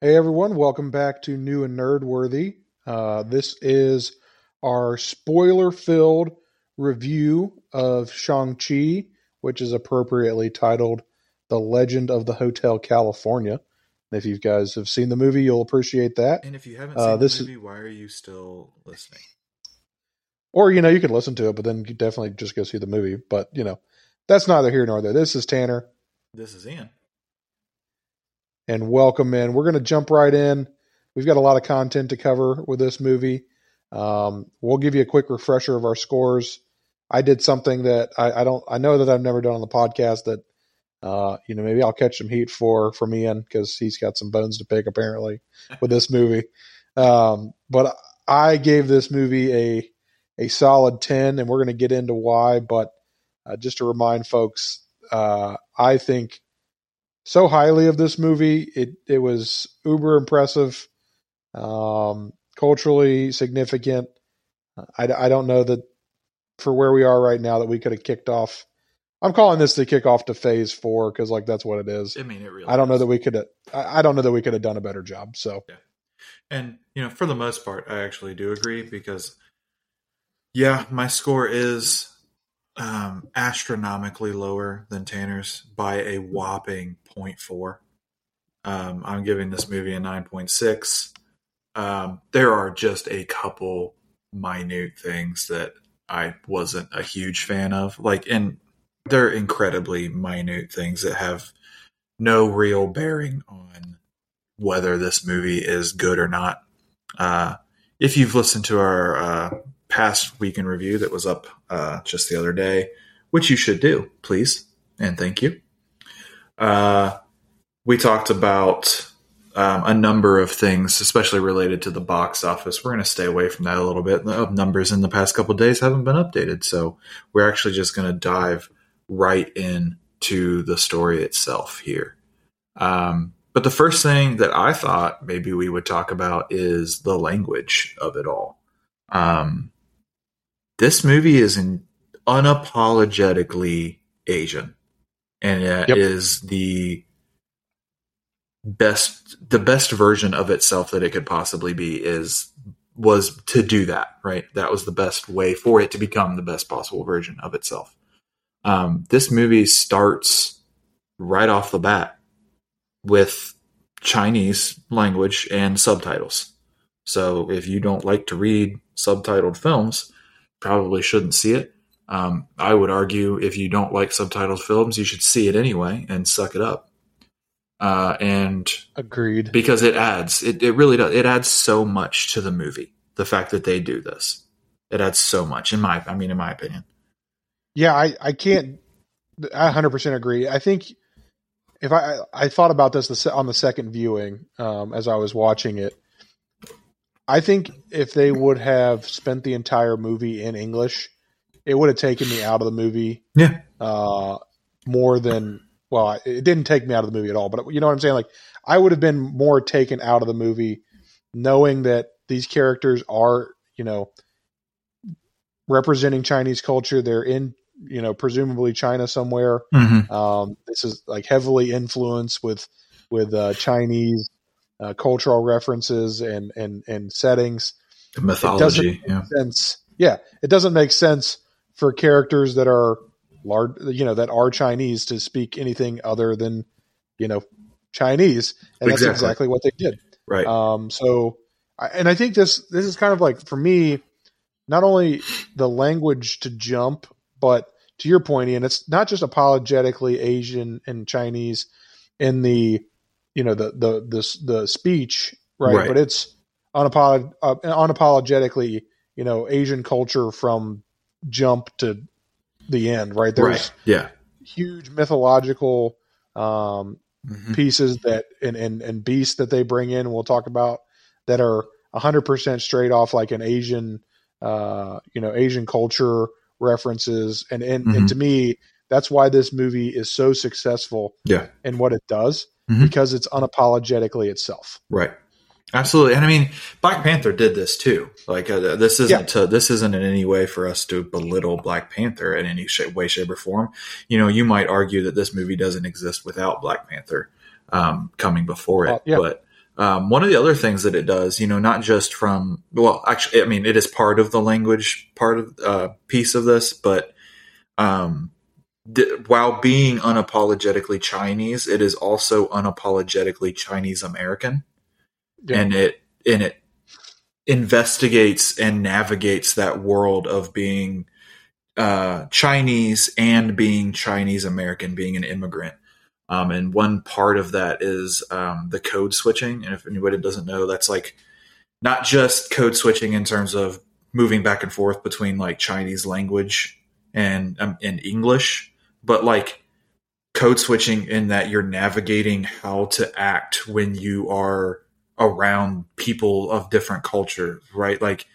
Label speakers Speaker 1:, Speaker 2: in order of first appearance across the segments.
Speaker 1: Hey everyone, welcome back to New and Nerdworthy. Uh, this is our spoiler filled review of Shang-Chi, which is appropriately titled The Legend of the Hotel California. If you guys have seen the movie, you'll appreciate that.
Speaker 2: And if you haven't
Speaker 1: Uh,
Speaker 2: seen
Speaker 1: this
Speaker 2: the
Speaker 1: is-
Speaker 2: movie, why are you still listening?
Speaker 1: Or, you know, you can listen to it, but then you definitely just go see the movie. But, you know, that's neither here nor there. This is Tanner.
Speaker 2: This is Ian.
Speaker 1: And welcome in. We're going to jump right in. We've got a lot of content to cover with this movie. Um, we'll give you a quick refresher of our scores. I did something that I, I don't. I know that I've never done on the podcast. That uh, you know, maybe I'll catch some heat for from Ian because he's got some bones to pick apparently with this movie. Um, but I gave this movie a a solid ten, and we're going to get into why. But uh, just to remind folks, uh, I think so highly of this movie. It it was uber impressive, um, culturally significant. I, I don't know that for where we are right now that we could have kicked off. I'm calling this the kickoff to Phase Four because like that's what it is.
Speaker 2: I mean, it really.
Speaker 1: I don't know that we could. have I I don't know that we could have done a better job. So yeah.
Speaker 2: And you know, for the most part, I actually do agree because, yeah, my score is um, astronomically lower than Tanner's by a whopping 0.4. Um, I'm giving this movie a 9.6. Um, there are just a couple minute things that I wasn't a huge fan of, like, and they're incredibly minute things that have no real bearing on whether this movie is good or not. Uh, if you've listened to our uh, past week in review that was up uh, just the other day, which you should do, please, and thank you. Uh, we talked about um, a number of things, especially related to the box office. We're going to stay away from that a little bit. The numbers in the past couple days haven't been updated, so we're actually just going to dive right in to the story itself here. Um, but the first thing that I thought maybe we would talk about is the language of it all. Um, this movie is unapologetically Asian, and it
Speaker 1: Yep.
Speaker 2: is the best the best version of itself that it could possibly be is was to do that right? That was the best way for it to become the best possible version of itself. Um, this movie starts right off the bat with chinese language and subtitles. So if you don't like to read subtitled films probably shouldn't see it um, i would argue if you don't like subtitled films you should see it anyway and suck it up uh, and
Speaker 1: agreed.
Speaker 2: because it adds it, it really does it adds so much to the movie the fact that they do this it adds so much in my i mean in my opinion
Speaker 1: Yeah, I, I can't. I 100% agree. I think if I I thought about this the, on the second viewing um, as I was watching it, I think if they would have spent the entire movie in English, it would have taken me out of the movie
Speaker 2: yeah
Speaker 1: uh, more than well, it didn't take me out of the movie at all. But you know what I'm saying? Like I would have been more taken out of the movie knowing that these characters are you know representing Chinese culture. They're in you know presumably China somewhere.
Speaker 2: mm-hmm.
Speaker 1: Um, this is like heavily influenced with with uh, Chinese uh, cultural references and and and settings.
Speaker 2: the mythology yeah
Speaker 1: Sense, yeah, it doesn't make sense for characters that are large, you know, that are Chinese to speak anything other than you know Chinese, and that's
Speaker 2: Exactly.
Speaker 1: exactly what they did.
Speaker 2: right
Speaker 1: Um, so, I- and I think this this is kind of like for me, not only the language to jump, but to your point, Ian, it's not just apologetically Asian and Chinese in the you know the the the the speech, right?
Speaker 2: Right.
Speaker 1: But it's unapolog- uh, unapologetically you know Asian culture from jump to the end, right? There's
Speaker 2: right yeah
Speaker 1: huge mythological um,
Speaker 2: Mhm.
Speaker 1: pieces that and, and and beasts that they bring in we'll talk about that are 100% straight off like an asian uh you know asian culture references and and, and
Speaker 2: Mhm.
Speaker 1: to me that's why this movie is so successful
Speaker 2: yeah
Speaker 1: and what it does
Speaker 2: Mhm.
Speaker 1: because it's unapologetically itself.
Speaker 2: Right. Absolutely. And i mean black panther did this too. Like uh, this isn't to, this isn't in any way for us to belittle black panther in any shape, way shape or form. You know you might argue that this movie doesn't exist without black panther um, coming before it.
Speaker 1: Uh, yeah.
Speaker 2: but Um, one of the other things that it does, you know, not just from well, actually, I mean, it is part of the language part of uh, piece of this, but um, while being unapologetically Chinese, it is also unapologetically Chinese American,
Speaker 1: Yeah.
Speaker 2: and it and it investigates and navigates that world of being uh, Chinese and being Chinese American, being an immigrant. Um, and one part of that is um, the code switching. And if anybody doesn't know, that's like not just code switching in terms of moving back and forth between like Chinese language and um, and English, but like code switching in that you're navigating how to act when you are around people of different culture, right? Like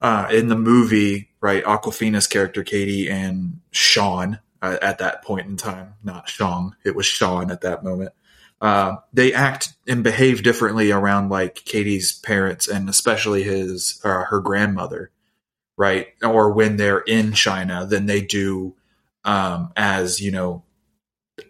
Speaker 2: uh, in the movie, right? Awkwafina's character Katie and Shaun uh, at that point in time, not Sean, it was Shaun at that moment. Uh, they act and behave differently around like Katie's parents and especially his uh, her grandmother, right? Or when they're in China than they do um, as you know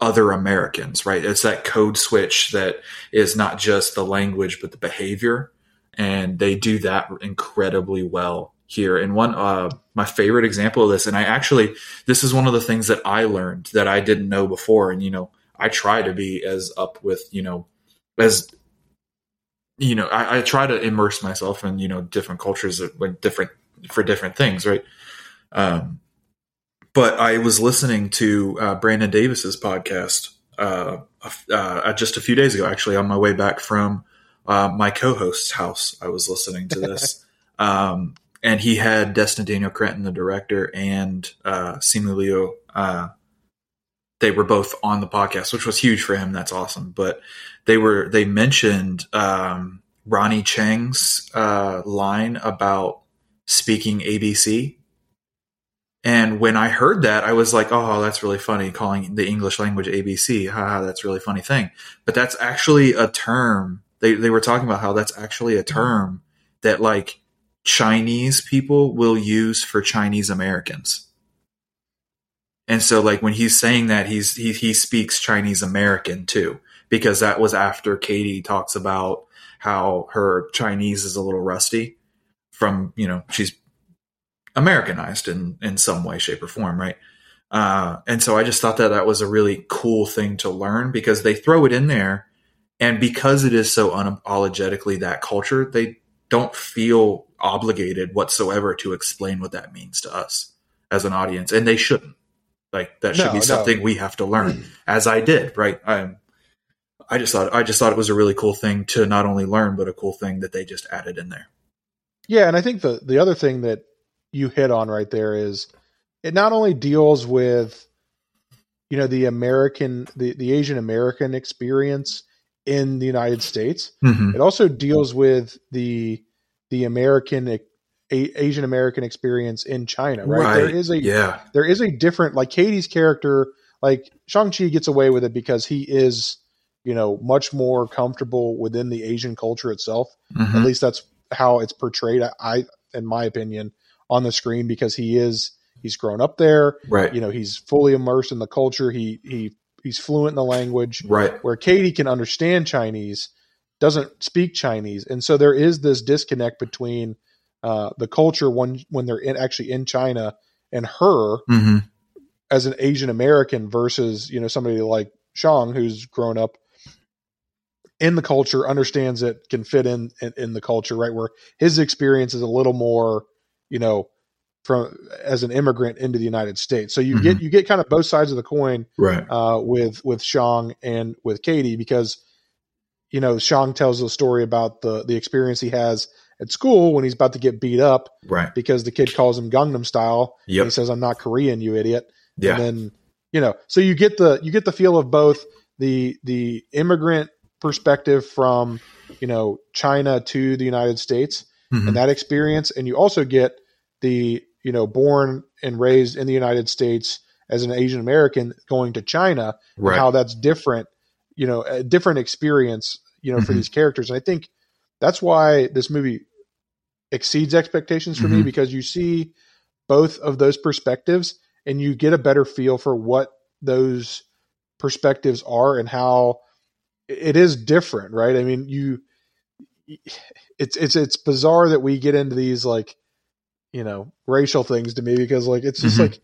Speaker 2: other Americans, right? It's that code switch that is not just the language but the behavior, and they do that incredibly well here. And one, uh, my favorite example of this, and I actually, this is one of the things that I learned that I didn't know before, and you know, I try to be as up with, you know, as you know, I, I try to immerse myself in you know different cultures when different for different things, right? Um, but I was listening to uh, Brandon Davis's podcast uh, uh, just a few days ago, actually, on my way back from uh, my co-host's house. I was listening to this, um, and he had Destin Daniel Cretton, the director, and uh, Simu Liu. Uh, they were both on the podcast, which was huge for him. That's awesome. But they were they mentioned um, Ronny Chieng's uh, line about speaking ABC and when I heard that, I was like, oh, that's really funny, calling the English language ABC. Haha, that's a really funny thing. But that's actually a term. They, they were talking about how that's actually a uh-huh. term that like Chinese people will use for Chinese Americans. And so like when he's saying that, he's, he, he speaks Chinese American too, because that was after Katie talks about how her Chinese is a little rusty from, you know, she's Americanized in in some way, shape, or form, right? Uh, and so I just thought that that was a really cool thing to learn because they throw it in there, and because it is so unapologetically that culture, they don't feel obligated whatsoever to explain what that means to us as an audience, and they shouldn't. Like that should
Speaker 1: No,
Speaker 2: be
Speaker 1: no.
Speaker 2: something we have to learn, as I did, right? I, I just thought I just thought it was a really cool thing to not only learn, but a cool thing that they just added in there.
Speaker 1: Yeah, and I think the the other thing that you hit on right there is it not only deals with you know the American the, the Asian American experience in the United States,
Speaker 2: Mm-hmm.
Speaker 1: it also deals with the the American a, Asian American experience in China, right? There is a
Speaker 2: yeah,
Speaker 1: there is a different like Katie's character, like Shang-Chi gets away with it because he is, you know, much more comfortable within the Asian culture itself
Speaker 2: Mhm.
Speaker 1: at least that's how it's portrayed I, I in my opinion on the screen because he is he's grown up there.
Speaker 2: Right,
Speaker 1: you know he's fully immersed in the culture. He he he's fluent in the language.
Speaker 2: Right.
Speaker 1: where katie can understand chinese doesn't speak chinese. And so there is this disconnect between uh, the culture when when they're in, actually in china and her
Speaker 2: Mm-hmm.
Speaker 1: as an asian american versus you know somebody like shang who's grown up in the culture understands it can fit in, in in the culture right? Where his experience is a little more you know from as an immigrant into the united states so you get you get kind of both sides of the coin
Speaker 2: Right.
Speaker 1: uh, with with shang and with katie because you know shang tells the story about the the experience he has at school when he's about to get beat up
Speaker 2: Right.
Speaker 1: because the kid calls him gangnam style
Speaker 2: Yep.
Speaker 1: he says i'm not korean you idiot
Speaker 2: Yeah.
Speaker 1: and then you know so you get the you get the feel of both the the immigrant perspective from you know china to the united states
Speaker 2: Mhm.
Speaker 1: and that experience and you also get the you know born and raised in the united states as an asian american going to china
Speaker 2: right.
Speaker 1: how that's different you know a different experience you know for
Speaker 2: Mhm.
Speaker 1: these characters and i think that's why this movie exceeds expectations for me
Speaker 2: Mhm.
Speaker 1: because you see both of those perspectives and you get a better feel for what those perspectives are and how it is different right i mean you it's it's it's bizarre that we get into these like you know racial things to me because like it's just
Speaker 2: Mhm.
Speaker 1: like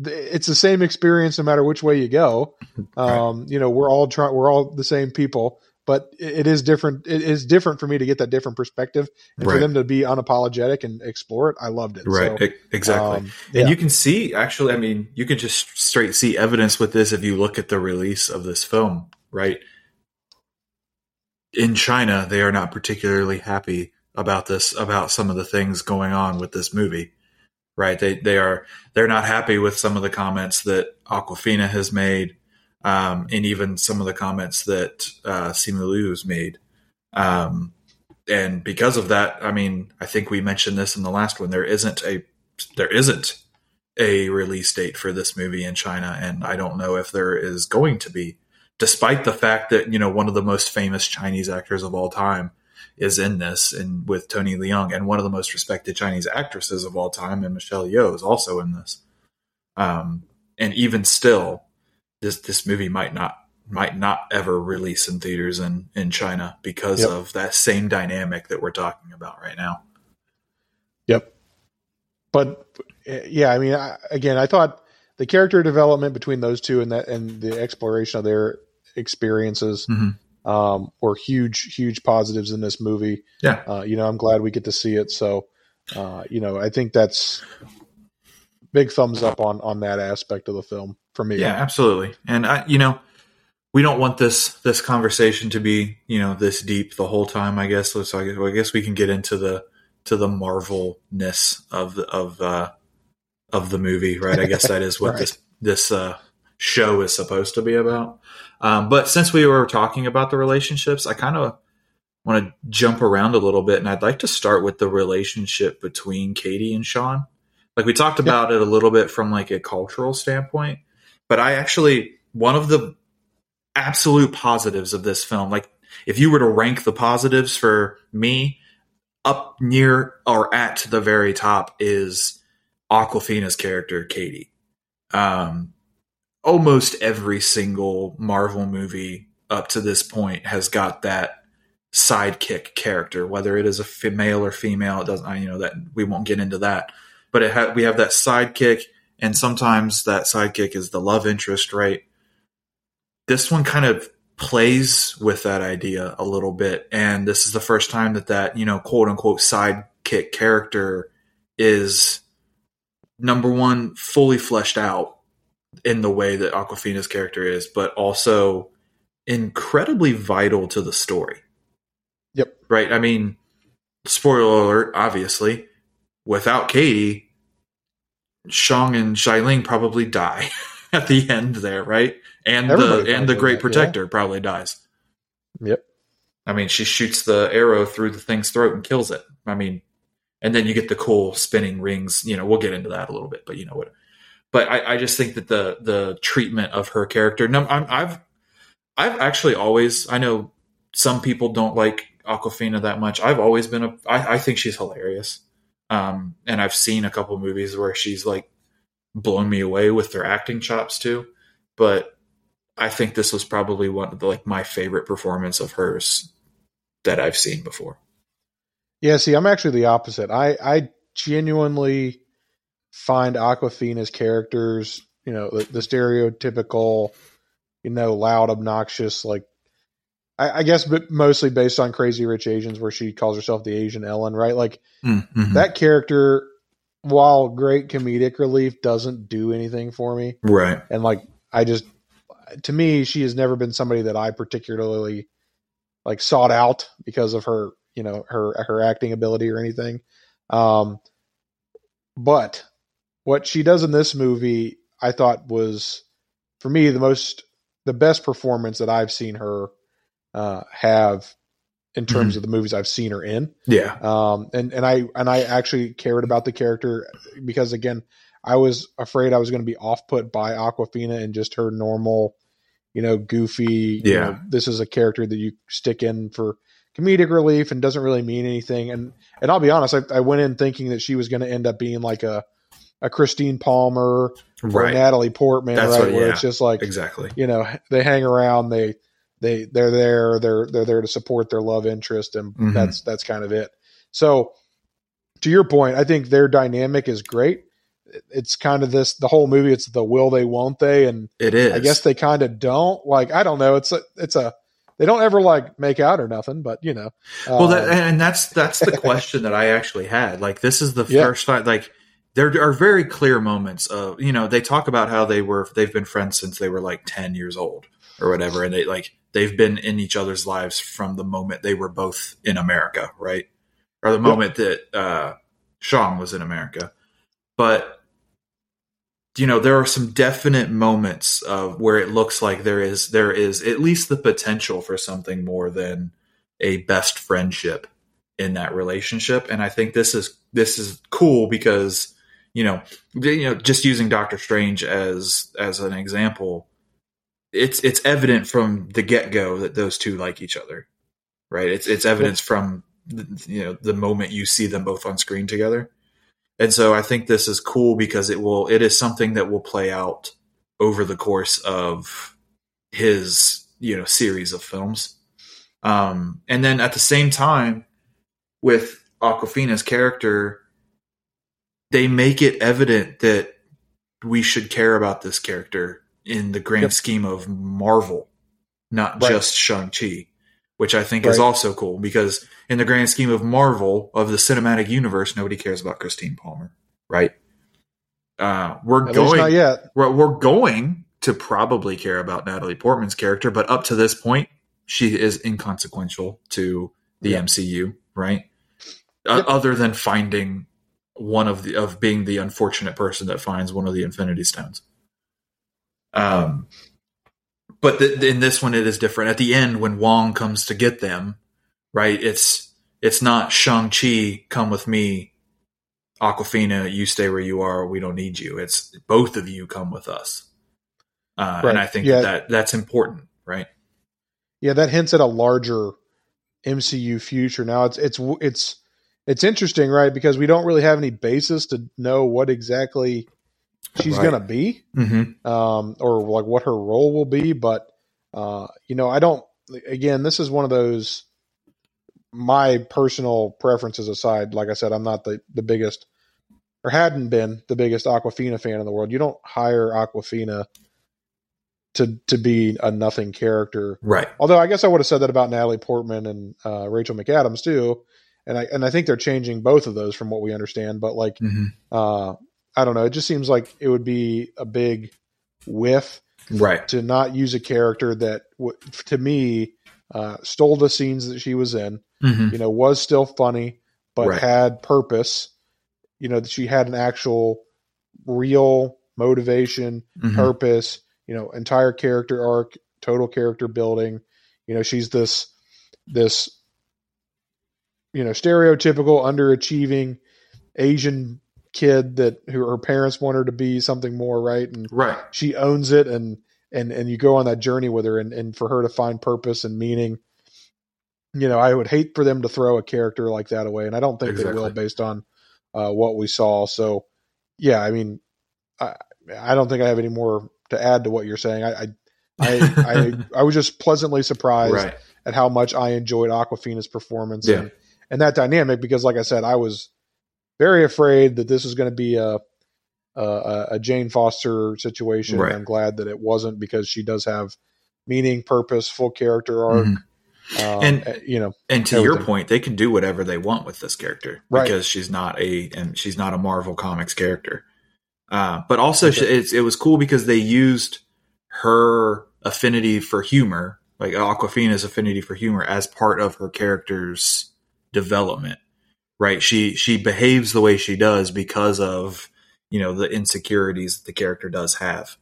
Speaker 1: it's the same experience no matter which way you go. Um you know we're all trying we're all the same people but it it is different it is different for me to get that different perspective and for them to be unapologetic and explore it. I loved it.
Speaker 2: Right.
Speaker 1: So,
Speaker 2: exactly.
Speaker 1: um,
Speaker 2: And you can see, actually, I mean, you can just straight see evidence with this if you look at the release of this film, right? In China, they are not particularly happy about this, about some of the things going on with this movie, right? They they are they're not happy with some of the comments that Awkwafina has made, um, and even some of the comments that uh, Simu Liu has made. Um, and because of that, I mean, I think we mentioned this in the last one. There isn't a there isn't a release date for this movie in China, and I don't know if there is going to be, despite the fact that you know one of the most famous Chinese actors of all time is in this, and with Tony Leung, and one of the most respected Chinese actresses of all time, and Michelle Yeoh is also in this. Um, and even still, this this movie might not might not ever release in theaters in in China because
Speaker 1: Yep.
Speaker 2: of that same dynamic that we're talking about right now.
Speaker 1: Yep. But uh, yeah, I mean, I, again, I thought the character development between those two and that and the exploration of their experiences
Speaker 2: Mhm.
Speaker 1: um, were huge, huge positives in this movie.
Speaker 2: Yeah.
Speaker 1: Uh, you know, I'm glad we get to see it. So, uh, you know, I think that's big thumbs up on on that aspect of the film for me.
Speaker 2: Yeah, absolutely. And I, you know, we don't want this this conversation to be you know this deep the whole time. I guess so. I guess, I guess we can get into the to the Marvel ness of the of uh, of the movie, right? I guess that is what
Speaker 1: Right.
Speaker 2: this this uh, show is supposed to be about. Um, but since we were talking about the relationships, I kind of want to jump around a little bit, and I'd like to start with the relationship between Katie and Shaun. Like we talked
Speaker 1: Yeah.
Speaker 2: about it a little bit from like a cultural standpoint, but I actually one of the absolute positives of this film, like if you were to rank the positives for me, up near or at the very top is Awkwafina's character, Katie. Um, almost every single Marvel movie up to this point has got that sidekick character, whether it is a male or female. It doesn't, you know, that we won't get into that, but it ha- we have that sidekick, and sometimes that sidekick is the love interest, right? This one kind of plays with that idea a little bit, and this is the first time that that you know quote unquote sidekick character is number one fully fleshed out in the way that Awkwafina's character is, but also incredibly vital to the story.
Speaker 1: Yep.
Speaker 2: Right. I mean, spoiler alert, obviously, without Katie, Shang and Xialing probably die at the end there, right? And
Speaker 1: Everybody
Speaker 2: the and the Great
Speaker 1: dies,
Speaker 2: Protector probably dies.
Speaker 1: Yep.
Speaker 2: I mean, she shoots the arrow through the thing's throat and kills it. I mean, and then you get the cool spinning rings. You know, we'll get into that a little bit, but you know what? But I, I just think that the the treatment of her character. No, I'm, I've I've actually always. I know some people don't like Awkwafina that much. I've always been a. I, I think she's hilarious. Um, and I've seen a couple movies where she's like blown me away with their acting chops too. But I think this was probably one of the, like my favorite performance of hers that I've seen before.
Speaker 1: Yeah, see, I'm actually the opposite. I I genuinely find Awkwafina's characters, you know, the, the stereotypical, you know, loud, obnoxious, like I, I guess, but mostly based on Crazy Rich Asians, where she calls herself the Asian Ellen, right? Like
Speaker 2: Mm-hmm.
Speaker 1: that character, while great comedic relief, doesn't do anything for me.
Speaker 2: right.
Speaker 1: And like, I just, to me, she has never been somebody that I particularly like sought out because of her, you know, her her acting ability or anything. Um, but what she does in this movie, I thought was for me the most the best performance that I've seen her uh, have in terms of the movies I've seen her in
Speaker 2: Yeah.
Speaker 1: um, and and I and I actually cared about the character because again, I was afraid I was going to be off put by Awkwafina and just her normal, you know, goofy. you
Speaker 2: Yeah.
Speaker 1: know, this is a character that you stick in for comedic relief and doesn't really mean anything. And and I'll be honest, I, I went in thinking that she was going to end up being like a a Christine Palmer or
Speaker 2: Right.
Speaker 1: Natalie Portman,
Speaker 2: That's
Speaker 1: right?
Speaker 2: what-
Speaker 1: where
Speaker 2: yeah.
Speaker 1: it's just like
Speaker 2: Exactly.
Speaker 1: you know they hang around, they they they're there they're they're there to support their love interest and
Speaker 2: Mhm.
Speaker 1: that's that's kind of it so to your point i think their dynamic is great it's kind of this the whole movie it's the will they won't they and
Speaker 2: It is.
Speaker 1: i guess they kind of don't like i don't know it's a it's a they don't ever like make out or nothing but you know
Speaker 2: Well, that,
Speaker 1: um,
Speaker 2: and that's that's the question that I actually had. Like, this is the
Speaker 1: Yeah.
Speaker 2: first time. Like, there are very clear moments of you know they talk about how they were they've been friends since they were like ten years old or whatever, and they like they've been in each other's lives from the moment they were both in America, right, or the moment that uh, Shaun was in America. But you know there are some definite moments of where it looks like there is there is at least the potential for something more than a best friendship in that relationship. And i think this is this is cool because you know you know just using doctor strange as as an example it's it's evident from the get-go that those two like each other right? It's it's evidence from the, you know the moment you see them both on screen together and so i think this is cool because it will it is something that will play out over the course of his you know series of films um and then at the same time with awkwafina's character they make it evident that we should care about this character in the grand
Speaker 1: Yep.
Speaker 2: scheme of marvel not
Speaker 1: Right.
Speaker 2: just shang-chi which i think is also cool because in the grand scheme of marvel of the cinematic universe nobody cares about christine palmer right uh we're
Speaker 1: at
Speaker 2: going
Speaker 1: not yet
Speaker 2: we're, we're going to probably care about Natalie Portman's character, but up to this point, she is inconsequential to the
Speaker 1: Yeah.
Speaker 2: MCU, right? Uh,
Speaker 1: Yep.
Speaker 2: other than finding one of the of being the unfortunate person that finds one of the Infinity Stones. Um, but th- in this one, it is different. At the end, when Wong comes to get them, right? It's it's not Shang Chi, come with me. Aquafina, you stay where you are. We don't need you. It's both of you come with us. Uh,
Speaker 1: Right.
Speaker 2: And I think
Speaker 1: Yeah.
Speaker 2: that that's important, right?
Speaker 1: yeah that hints at a larger mcu future now it's it's it's it's interesting right because we don't really have any basis to know what exactly she's
Speaker 2: Right.
Speaker 1: gonna be
Speaker 2: Mm-hmm.
Speaker 1: um or like what her role will be but uh you know i don't again this is one of those my personal preferences aside like i said i'm not the the biggest or hadn't been the biggest awkwafina fan in the world you don't hire awkwafina to to be a nothing character
Speaker 2: Right.
Speaker 1: Although I guess I would have said that about Natalie Portman and uh, Rachel McAdams too, and I and I think they're changing both of those from what we understand. But like,
Speaker 2: Mm-hmm.
Speaker 1: uh, I don't know. It just seems like it would be a big whiff
Speaker 2: Right.
Speaker 1: to not use a character that, to me, uh, stole the scenes that she was in.
Speaker 2: Mm-hmm.
Speaker 1: You know, was still funny, but
Speaker 2: Right.
Speaker 1: had purpose. You know, that she had an actual, real motivation
Speaker 2: Mm-hmm.
Speaker 1: purpose, you know, entire character arc, total character building. You know, she's this this you know, stereotypical underachieving Asian kid that who her parents want her to be something more, right? And
Speaker 2: Right.
Speaker 1: she owns it and and and you go on that journey with her and, and for her to find purpose and meaning. You know, I would hate for them to throw a character like that away, and I don't think they will based on uh, what we saw. So, yeah, I mean, I I don't think I have any more to add to what you're saying. I I I, I, I was just pleasantly surprised
Speaker 2: right.
Speaker 1: at how much I enjoyed Awkwafina's performance
Speaker 2: Yeah.
Speaker 1: and, and that dynamic because, like I said, I was very afraid that this was going to be a, a a Jane Foster situation.
Speaker 2: Right.
Speaker 1: And I'm glad that it wasn't because she does have meaning, purpose, full character arc.
Speaker 2: Mhm.
Speaker 1: Um,
Speaker 2: And-
Speaker 1: uh, you know,
Speaker 2: And to your point, they can do whatever they want with this character
Speaker 1: Right.
Speaker 2: because she's not a and she's not a Marvel Comics character. Uh, but also,
Speaker 1: Okay.
Speaker 2: she, it's, it was cool because they used her affinity for humor, like Awkwafina's affinity for humor, as part of her character's development. Right? She she behaves the way she does because of you know the insecurities that the character does have.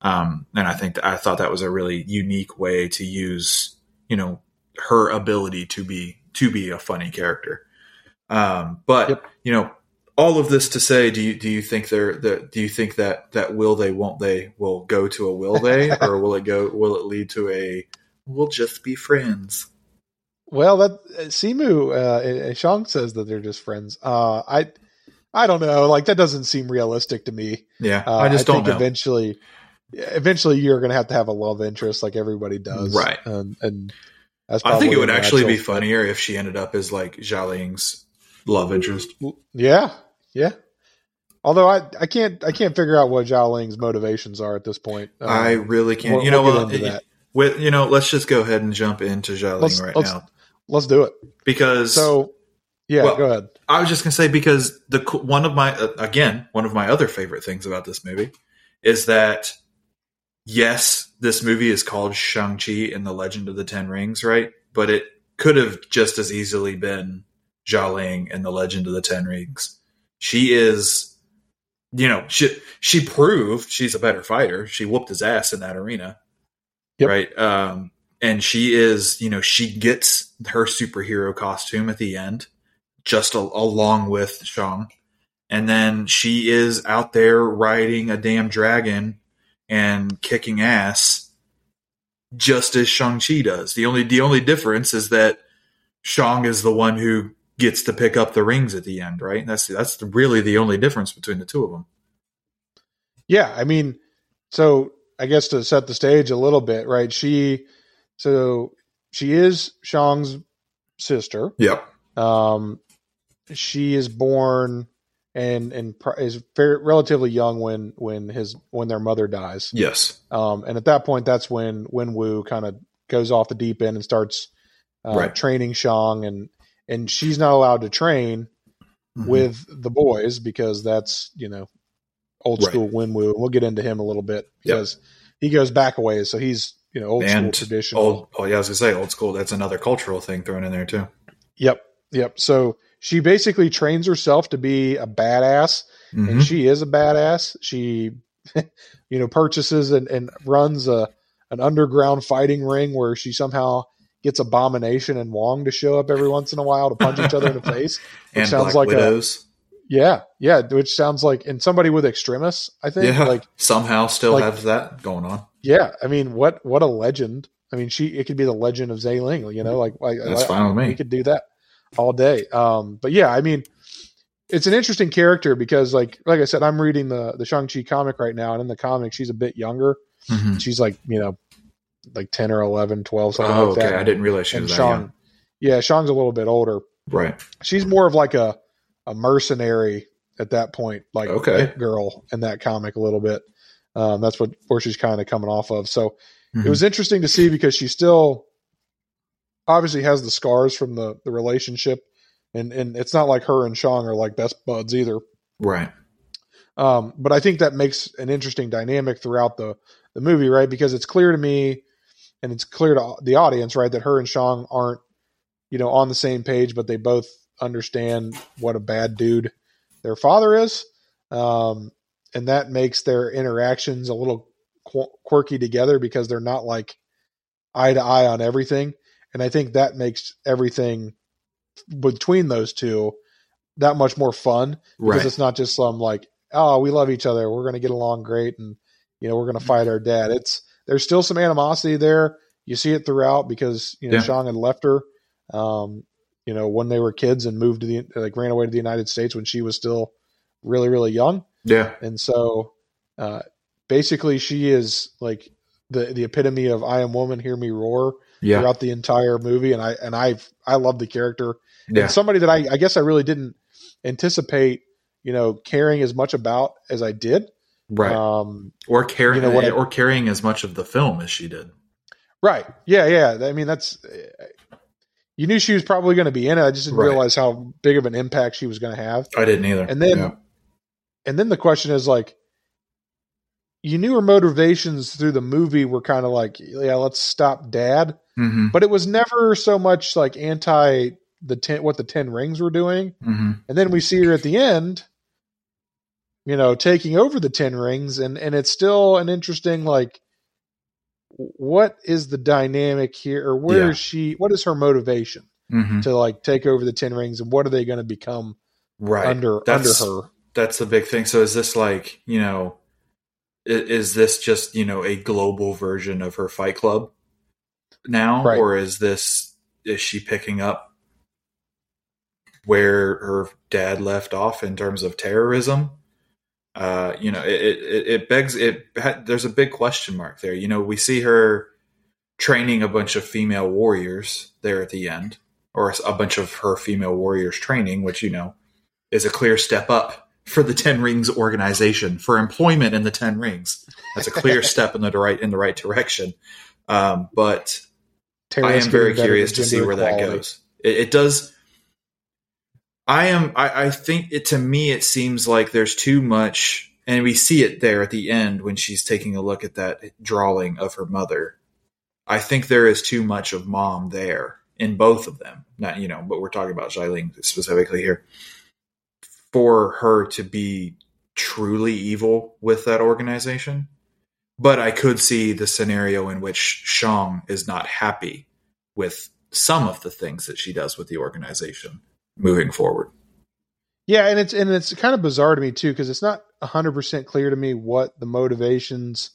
Speaker 2: Um, and I think that I thought that was a really unique way to use you know her ability to be to be a funny character. Um, but
Speaker 1: Yep.
Speaker 2: you know, all of this to say, do you do you think they're that do you think that that will they won't they will go to a will they or will it go will it lead to a we'll just be friends?
Speaker 1: Well, that uh, Simu uh, Shang says that they're just friends. Uh, I I don't know. Like that doesn't seem realistic to me.
Speaker 2: Yeah,
Speaker 1: Uh,
Speaker 2: I just don't
Speaker 1: think
Speaker 2: know.
Speaker 1: eventually, eventually you're going to have to have a love interest like everybody does,
Speaker 2: Right.
Speaker 1: And, and that's
Speaker 2: I think it would actually be funnier if she ended up as like Xialing's love interest.
Speaker 1: Yeah, yeah. Although I, I can't I can't figure out what Zhao Ling's motivations are at this point. Um,
Speaker 2: I really can't.
Speaker 1: we'll-
Speaker 2: you know
Speaker 1: we'll?
Speaker 2: With you know, let's just go ahead and jump into Xialing
Speaker 1: Let's-
Speaker 2: right
Speaker 1: let's-
Speaker 2: now
Speaker 1: let's do it.
Speaker 2: because
Speaker 1: So, yeah,
Speaker 2: Well-
Speaker 1: go ahead.
Speaker 2: I was just gonna say because the one of my uh, again one of my other favorite things about this movie is that yes, this movie is called Shang Chi and the Legend of the Ten Rings, right? But it could have just as easily been Xialing and the Legend of the Ten Rings. She is, you know, she she proved she's a better fighter. She whooped his ass in that arena,
Speaker 1: Yep.
Speaker 2: right? Um, and she is, you know, she gets her superhero costume at the end just a, along with Shang. And then she is out there riding a damn dragon and kicking ass just as Shang-Chi does. The only the only difference is that Shang is the one who gets to pick up the rings at the end, right? That's that's really the only difference between the two of them.
Speaker 1: Yeah, I mean, so I guess to set the stage a little bit, right? She, so she is Shang's sister.
Speaker 2: Yep.
Speaker 1: Um, she is born and and is very, relatively young when when his when their mother dies.
Speaker 2: Yes.
Speaker 1: Um, and at that point, that's when when Wu kind of goes off the deep end and starts uh,
Speaker 2: Right.
Speaker 1: training Shang, and and she's not allowed to train
Speaker 2: Mhm.
Speaker 1: with the boys because that's you know old
Speaker 2: Right.
Speaker 1: school Wen Wu. We'll get into him a little bit
Speaker 2: Yep.
Speaker 1: because he goes back a ways, so he's you know old school
Speaker 2: and
Speaker 1: traditional.
Speaker 2: old. Oh yeah, I was gonna say old school. That's another cultural thing thrown in there too.
Speaker 1: Yep, yep. So she basically trains herself to be a badass,
Speaker 2: Mhm.
Speaker 1: and she is a badass. She, you know, purchases and, and runs a an underground fighting ring where she somehow gets Abomination and Wong to show up every once in a while to punch each other in the face. Which
Speaker 2: and
Speaker 1: sounds
Speaker 2: Black
Speaker 1: like a-
Speaker 2: Widows.
Speaker 1: Yeah, yeah. Which sounds like and somebody with extremists, I think.
Speaker 2: yeah,
Speaker 1: Like,
Speaker 2: somehow still
Speaker 1: like-
Speaker 2: have that going on.
Speaker 1: Yeah. I mean, what what a legend. I mean, she it could be the legend of Zay Ling. You know, like like
Speaker 2: That's
Speaker 1: like,
Speaker 2: fine with
Speaker 1: we
Speaker 2: me.
Speaker 1: could do that all day. Um, but yeah, I mean, it's an interesting character because, like, like I said, I'm reading the the Shang Chi comic right now, and in the comic, she's a bit younger.
Speaker 2: Mhm.
Speaker 1: She's like, you know, like ten or 11, 12, something
Speaker 2: Oh,
Speaker 1: like
Speaker 2: okay.
Speaker 1: that.
Speaker 2: I didn't realize she
Speaker 1: and
Speaker 2: was that
Speaker 1: Shang,
Speaker 2: young.
Speaker 1: yeah, Shang's a little bit older.
Speaker 2: Right.
Speaker 1: She's more of like a a mercenary at that point, like
Speaker 2: Okay.
Speaker 1: girl in that comic a little bit. Um, that's what where she's kind of coming off of. So
Speaker 2: Mhm.
Speaker 1: it was interesting to see because she still obviously has the scars from the the relationship, and and it's not like her and Shang are like best buds either.
Speaker 2: right.
Speaker 1: Um, but I think that makes an interesting dynamic throughout the the movie, right? Because it's clear to me, and it's clear to the audience, right, that her and Shang aren't, you know, on the same page, but they both understand what a bad dude their father is, um, and that makes their interactions a little qu- quirky together because they're not like eye to eye on everything, and I think that makes everything between those two that much more fun because
Speaker 2: Right.
Speaker 1: it's not just some like oh we love each other. We're going to get along great and you know we're going to fight our dad. It's there's still some animosity there. You see it throughout because you know
Speaker 2: Yeah.
Speaker 1: Shang had left her um you know when they were kids and moved to the like ran away to the United States when she was still really really young
Speaker 2: Yeah.
Speaker 1: and so uh basically she is like the the epitome of I am woman hear me roar
Speaker 2: Yeah.
Speaker 1: throughout the entire movie and I and I I love the character
Speaker 2: Yeah.
Speaker 1: and somebody that I, I guess I really didn't anticipate, you know, caring as much about as I did.
Speaker 2: Right.
Speaker 1: Um,
Speaker 2: or carrying
Speaker 1: you know what I-
Speaker 2: or carrying as much of the film as she did.
Speaker 1: right. Yeah. Yeah. I mean, that's, you knew she was probably going to be in it. I just didn't
Speaker 2: Right.
Speaker 1: realize how big of an impact she was going to have.
Speaker 2: I didn't either.
Speaker 1: And then,
Speaker 2: Yeah.
Speaker 1: And then the question is like, you knew her motivations through the movie were kind of like, yeah, let's stop dad.
Speaker 2: Mhm.
Speaker 1: But it was never so much like anti the ten, what the 10 rings were doing.
Speaker 2: Mhm.
Speaker 1: And then we see her at the end, you know, taking over the Ten Rings, and and it's still an interesting like, what is the dynamic here, or where
Speaker 2: Yeah.
Speaker 1: is she? What is her motivation
Speaker 2: Mhm.
Speaker 1: to like take over the Ten Rings, and what are they going to become
Speaker 2: Right.
Speaker 1: under
Speaker 2: That's-
Speaker 1: under her?
Speaker 2: That's the big thing. So is this like, you know, is this just, you know, a global version of her Fight Club now
Speaker 1: Right.
Speaker 2: or is this is she picking up where her dad left off in terms of terrorism? Uh, you know, it, it, it begs it. There's a big question mark there. You know, we see her training a bunch of female warriors there at the end, or a bunch of her female warriors training, which you know is a clear step up for the Ten Rings organization for employment in the Ten Rings. That's a clear step in the right in the right direction. Um, but I am very curious to see where equality. that goes. It, it does. I am. I, I think it to me. It seems like there's too much, and we see it there at the end when she's taking a look at that drawing of her mother. I think there is too much of mom there in both of them. Not you know, but we're talking about Xialing specifically here. For her to be truly evil with that organization, but I could see the scenario in which Shang is not happy with some of the things that she does with the organization moving forward.
Speaker 1: Yeah, and it's and it's kind of bizarre to me too because it's not hundred percent clear to me what the motivations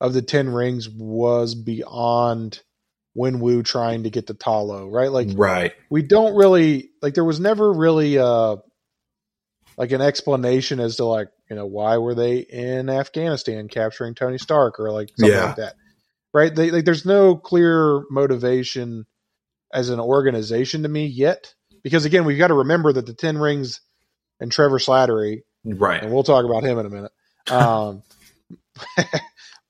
Speaker 1: of the Ten Rings was beyond Wenwu trying to get to Ta Lo, right? Like,
Speaker 2: right.
Speaker 1: We don't really like. There was never really uh like an explanation as to like you know why were they in Afghanistan capturing Tony Stark or like something yeah. like that, right? They, like, there's no clear motivation as an organization to me yet because again, we've got to remember that the Ten Rings and Trevor Slattery,
Speaker 2: right?
Speaker 1: And we'll talk about him in a minute. Um,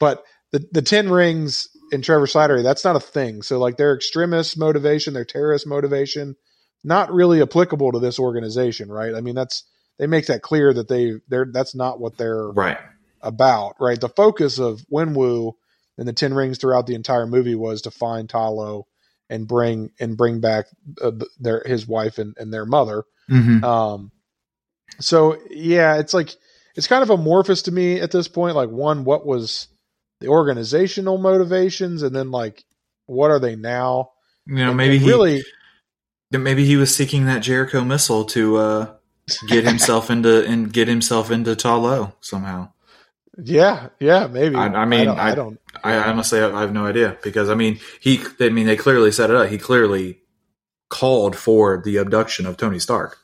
Speaker 1: but the the Ten Rings and Trevor Slattery, that's not a thing. So like their extremist motivation, their terrorist motivation, not really applicable to this organization, right? I mean, that's they make that clear that they they're that's not what they're
Speaker 2: right
Speaker 1: about, right? The focus of Wenwu and the Ten Rings throughout the entire movie was to find Ta Lo and bring and bring back uh, their his wife and, and their mother.
Speaker 2: Mm-hmm.
Speaker 1: Um, so yeah, it's like it's kind of amorphous to me at this point. Like one, what was the organizational motivations, and then like what are they now?
Speaker 2: You know, and, maybe and really, maybe he was seeking that Jericho missile to uh, get himself into and get himself into Ta Lo somehow.
Speaker 1: Yeah, yeah, maybe.
Speaker 2: I, I mean, I don't, I, I. I honestly, I have no idea because I mean, he. I mean, they clearly set it up. He clearly called for the abduction of Tony Stark.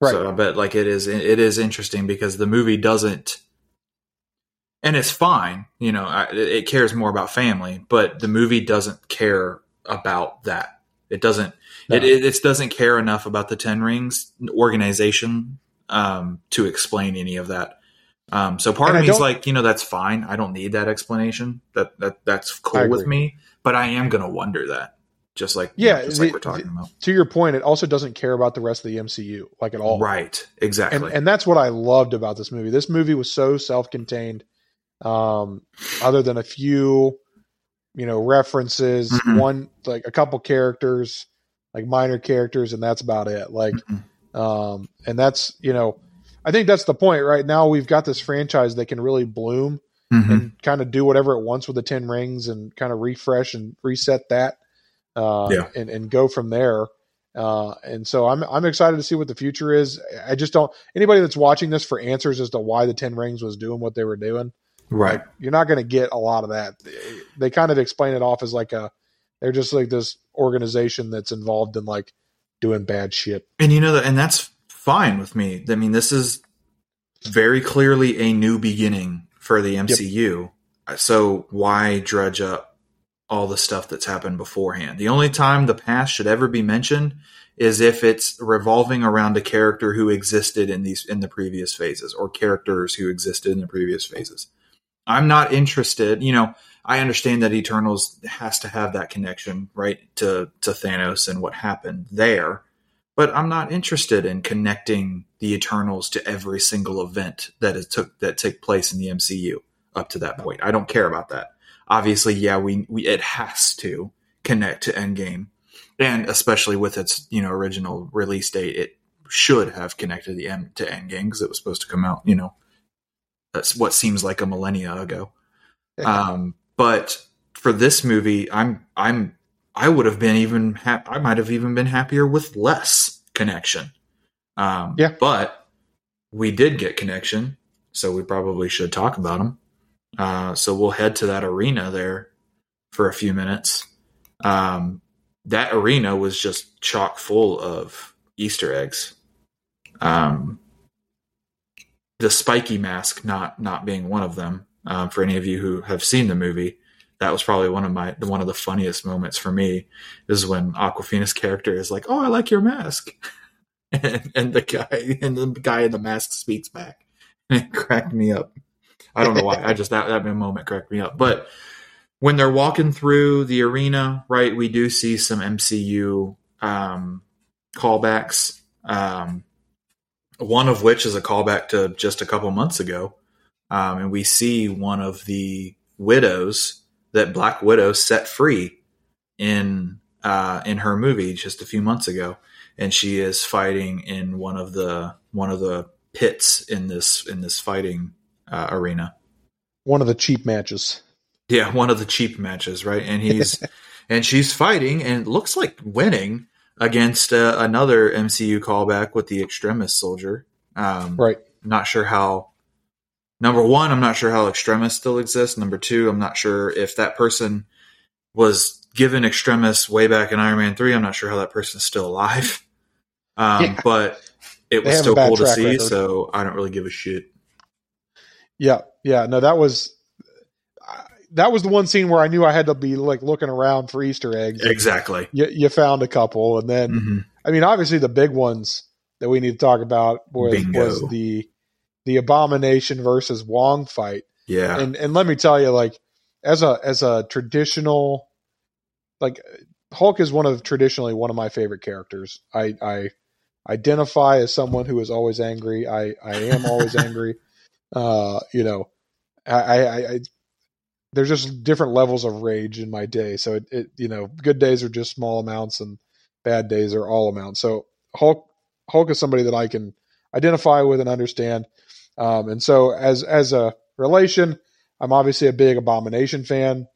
Speaker 2: Right. So I bet like it is. It is interesting because the movie doesn't, and it's fine. You know, it cares more about family, but the movie doesn't care about that. It doesn't. No. It, it, it doesn't care enough about the Ten Rings organization um, to explain any of that. Um, so part and of me is like, you know, that's fine. I don't need that explanation. That that that's cool with me. But I am gonna wonder that. Just like
Speaker 1: yeah,
Speaker 2: you know, just
Speaker 1: the,
Speaker 2: like we're talking about.
Speaker 1: To your point, it also doesn't care about the rest of the MCU like at all.
Speaker 2: Right. Exactly.
Speaker 1: And, and that's what I loved about this movie. This movie was so self-contained. Um, other than a few, you know, references, mm-hmm. one like a couple characters, like minor characters, and that's about it. Like, mm-hmm. um, and that's you know I think that's the point, right? Now we've got this franchise that can really bloom mm-hmm. and kind of do whatever it wants with the Ten Rings and kind of refresh and reset that, uh, yeah. and and go from there. Uh, and so I'm I'm excited to see what the future is. I just don't anybody that's watching this for answers as to why the Ten Rings was doing what they were doing.
Speaker 2: Right,
Speaker 1: like, you're not going to get a lot of that. They kind of explain it off as like a they're just like this organization that's involved in like doing bad shit.
Speaker 2: And you know that, and that's fine with me. I mean, this is very clearly a new beginning for the MCU. Yep. So why dredge up all the stuff that's happened beforehand? The only time the past should ever be mentioned is if it's revolving around a character who existed in these in the previous phases or characters who existed in the previous phases. I'm not interested, you know, I understand that Eternals has to have that connection, right, to to Thanos and what happened there but I'm not interested in connecting the Eternals to every single event that is took that take place in the MCU up to that point. I don't care about that. Obviously, yeah, we, we it has to connect to Endgame, and especially with its you know original release date, it should have connected the M to Endgame because it was supposed to come out. You know, that's what seems like a millennia ago. um, but for this movie, I'm I'm I would have been even ha- I might have even been happier with less connection. Um,
Speaker 1: yeah,
Speaker 2: but we did get connection, so we probably should talk about them. Uh, so we'll head to that arena there for a few minutes. Um, that arena was just chock full of Easter eggs. Um, the spiky mask not not being one of them. Um, for any of you who have seen the movie, that was probably one of my one of the funniest moments for me is when Awkwafina's character is like, "Oh, I like your mask," and, and the guy and the guy in the mask speaks back, and it cracked me up. I don't know why. I just that that moment cracked me up. But when they're walking through the arena, right, we do see some MCU um, callbacks. Um, one of which is a callback to just a couple months ago, um, and we see one of the widows that Black Widow set free in uh, in her movie just a few months ago, and she is fighting in one of the one of the pits in this in this fighting uh, arena.
Speaker 1: One of the cheap matches.
Speaker 2: Yeah, one of the cheap matches, right? And he's and she's fighting and looks like winning against uh, another MCU callback with the Extremis soldier. Um,
Speaker 1: right.
Speaker 2: Not sure how. Number one, I'm not sure how Extremis still exists. Number two, I'm not sure if that person was given Extremis way back in Iron Man three. I'm not sure how that person is still alive. Um, yeah. But it was still cool to see, record. so I don't really give a shit.
Speaker 1: Yeah, yeah, no, that was that was the one scene where I knew I had to be like looking around for Easter eggs.
Speaker 2: Exactly.
Speaker 1: You, you found a couple, and then mm-hmm. I mean, obviously the big ones that we need to talk about was, was the the Abomination versus Wong fight.
Speaker 2: Yeah,
Speaker 1: and and let me tell you, like as a as a traditional, like Hulk is one of traditionally one of my favorite characters. I I identify as someone who is always angry. I I am always angry. Uh, you know, I, I, I there's just different levels of rage in my day. So it, it, you know, good days are just small amounts and bad days are all amounts. So Hulk Hulk is somebody that I can identify with and understand. Um, and so as as a relation, I'm obviously a big Abomination fan.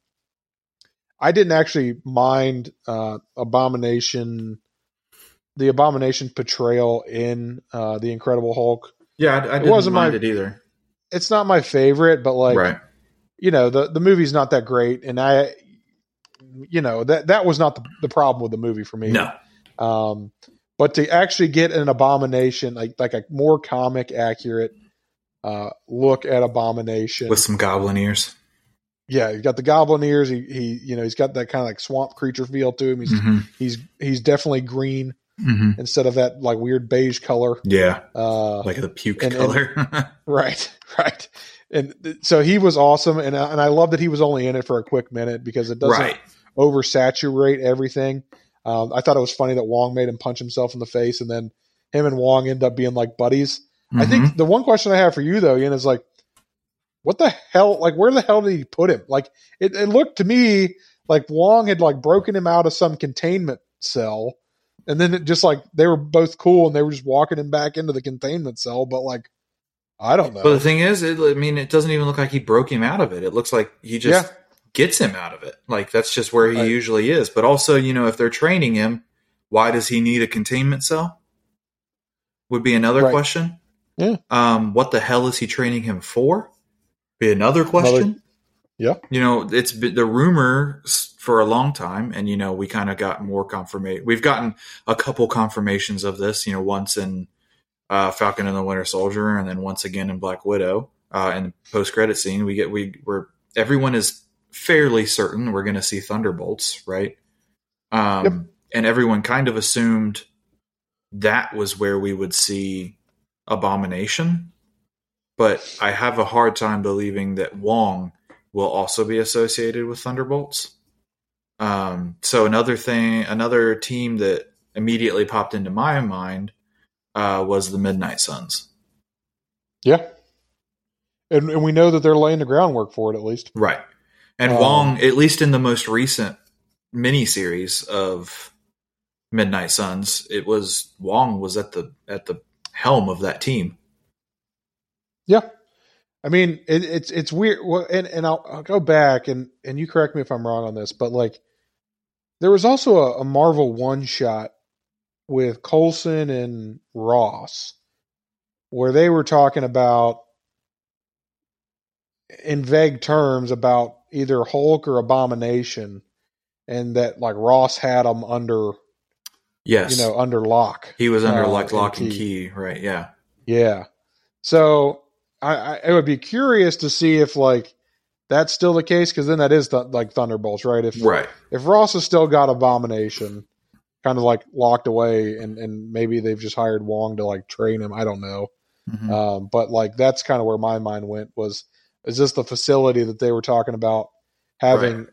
Speaker 1: I didn't actually mind uh, Abomination, the Abomination portrayal in uh, the Incredible Hulk.
Speaker 2: Yeah, I, I didn't it wasn't mind my, it either.
Speaker 1: It's not my favorite, but like
Speaker 2: right
Speaker 1: you know the the movie's not that great, and I, you know that that was not the, the problem with the movie for me.
Speaker 2: No.
Speaker 1: Um, but to actually get an abomination like like a more comic accurate uh, look at abomination
Speaker 2: with some goblin ears.
Speaker 1: Yeah, he's got the goblin ears. He he you know he's got that kind of like swamp creature feel to him. He's mm-hmm. he's he's definitely green mm-hmm. instead of that like weird beige color.
Speaker 2: Yeah,
Speaker 1: uh,
Speaker 2: like the puke and, color.
Speaker 1: And, right, right and so he was awesome, and and I love that he was only in it for a quick minute because it doesn't right. oversaturate everything. Um, I thought it was funny that Wong made him punch himself in the face, and then him and Wong end up being like buddies. Mm-hmm. I think mm-hmm. the one question I have for you though, Ian, is like, what the hell? Like, where the hell did he put him? Like, it, it looked to me like Wong had like broken him out of some containment cell, and then it just like they were both cool and they were just walking him back into the containment cell, but like I don't know.
Speaker 2: But the thing is, it, I mean, it doesn't even look like he broke him out of it. It looks like he just yeah. gets him out of it. Like that's just where he usually is. But also, you know, if they're training him, why does he need a containment cell? Would be another right. question.
Speaker 1: Yeah.
Speaker 2: Um, what the hell is he training him for? Be another question. Another,
Speaker 1: yeah.
Speaker 2: You know, it's been the rumor for a long time, and you know, we kind of got more confirmation. We've gotten a couple confirmations of this. You know, once in uh, Falcon and the Winter Soldier, and then once again in Black Widow. Uh, in the post credit scene, we get we we're everyone is fairly certain we're going to see Thunderbolts, right? Um, yep. And everyone kind of assumed that was where we would see Abomination, but I have a hard time believing that Wong will also be associated with Thunderbolts. Um, so another thing, another team that immediately popped into my mind uh, was the Midnight Suns.
Speaker 1: Yeah, and, and we know that they're laying the groundwork for it at least.
Speaker 2: Right, and um, Wong, at least in the most recent miniseries of Midnight Suns, it was Wong was at the at the helm of that team.
Speaker 1: Yeah, I mean it, it's it's weird. Well, and and I'll, I'll, go back and and you correct me if I'm wrong on this, but like there was also a, a Marvel one shot with Coulson and Ross, where they were talking about, in vague terms, about either Hulk or Abomination, and that like Ross had them under,
Speaker 2: yes,
Speaker 1: you know, under lock.
Speaker 2: He was under uh, lock, lock and key. and key, right? Yeah,
Speaker 1: yeah. So I, I, would be curious to see if like that's still the case because then that is th- like Thunderbolts, right? If
Speaker 2: right.
Speaker 1: if Ross has still got Abomination, kind of like locked away, and and maybe they've just hired Wong to like train him. I don't know,
Speaker 2: Mhm.
Speaker 1: um, but like that's kind of where my mind went was is this the facility that they were talking about having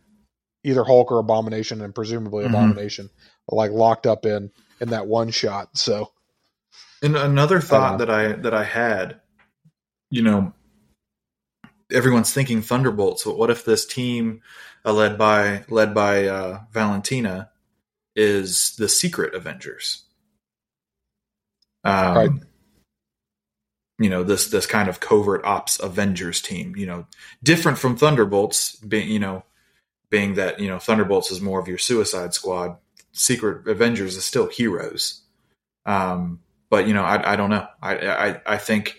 Speaker 1: either Hulk or Abomination and presumably
Speaker 2: Mhm.
Speaker 1: Abomination like locked up in in that one shot. So
Speaker 2: And another thought that I that I had, you know, everyone's thinking Thunderbolts, but what if this team uh, led by led by uh, Valentina is the Secret Avengers? Um,
Speaker 1: Right.
Speaker 2: You know this this kind of covert ops Avengers team. You know, different from Thunderbolts, being you know, being that you know Thunderbolts is more of your Suicide Squad. Secret Avengers is still heroes. Um, but you know, I, I don't know. I, I I think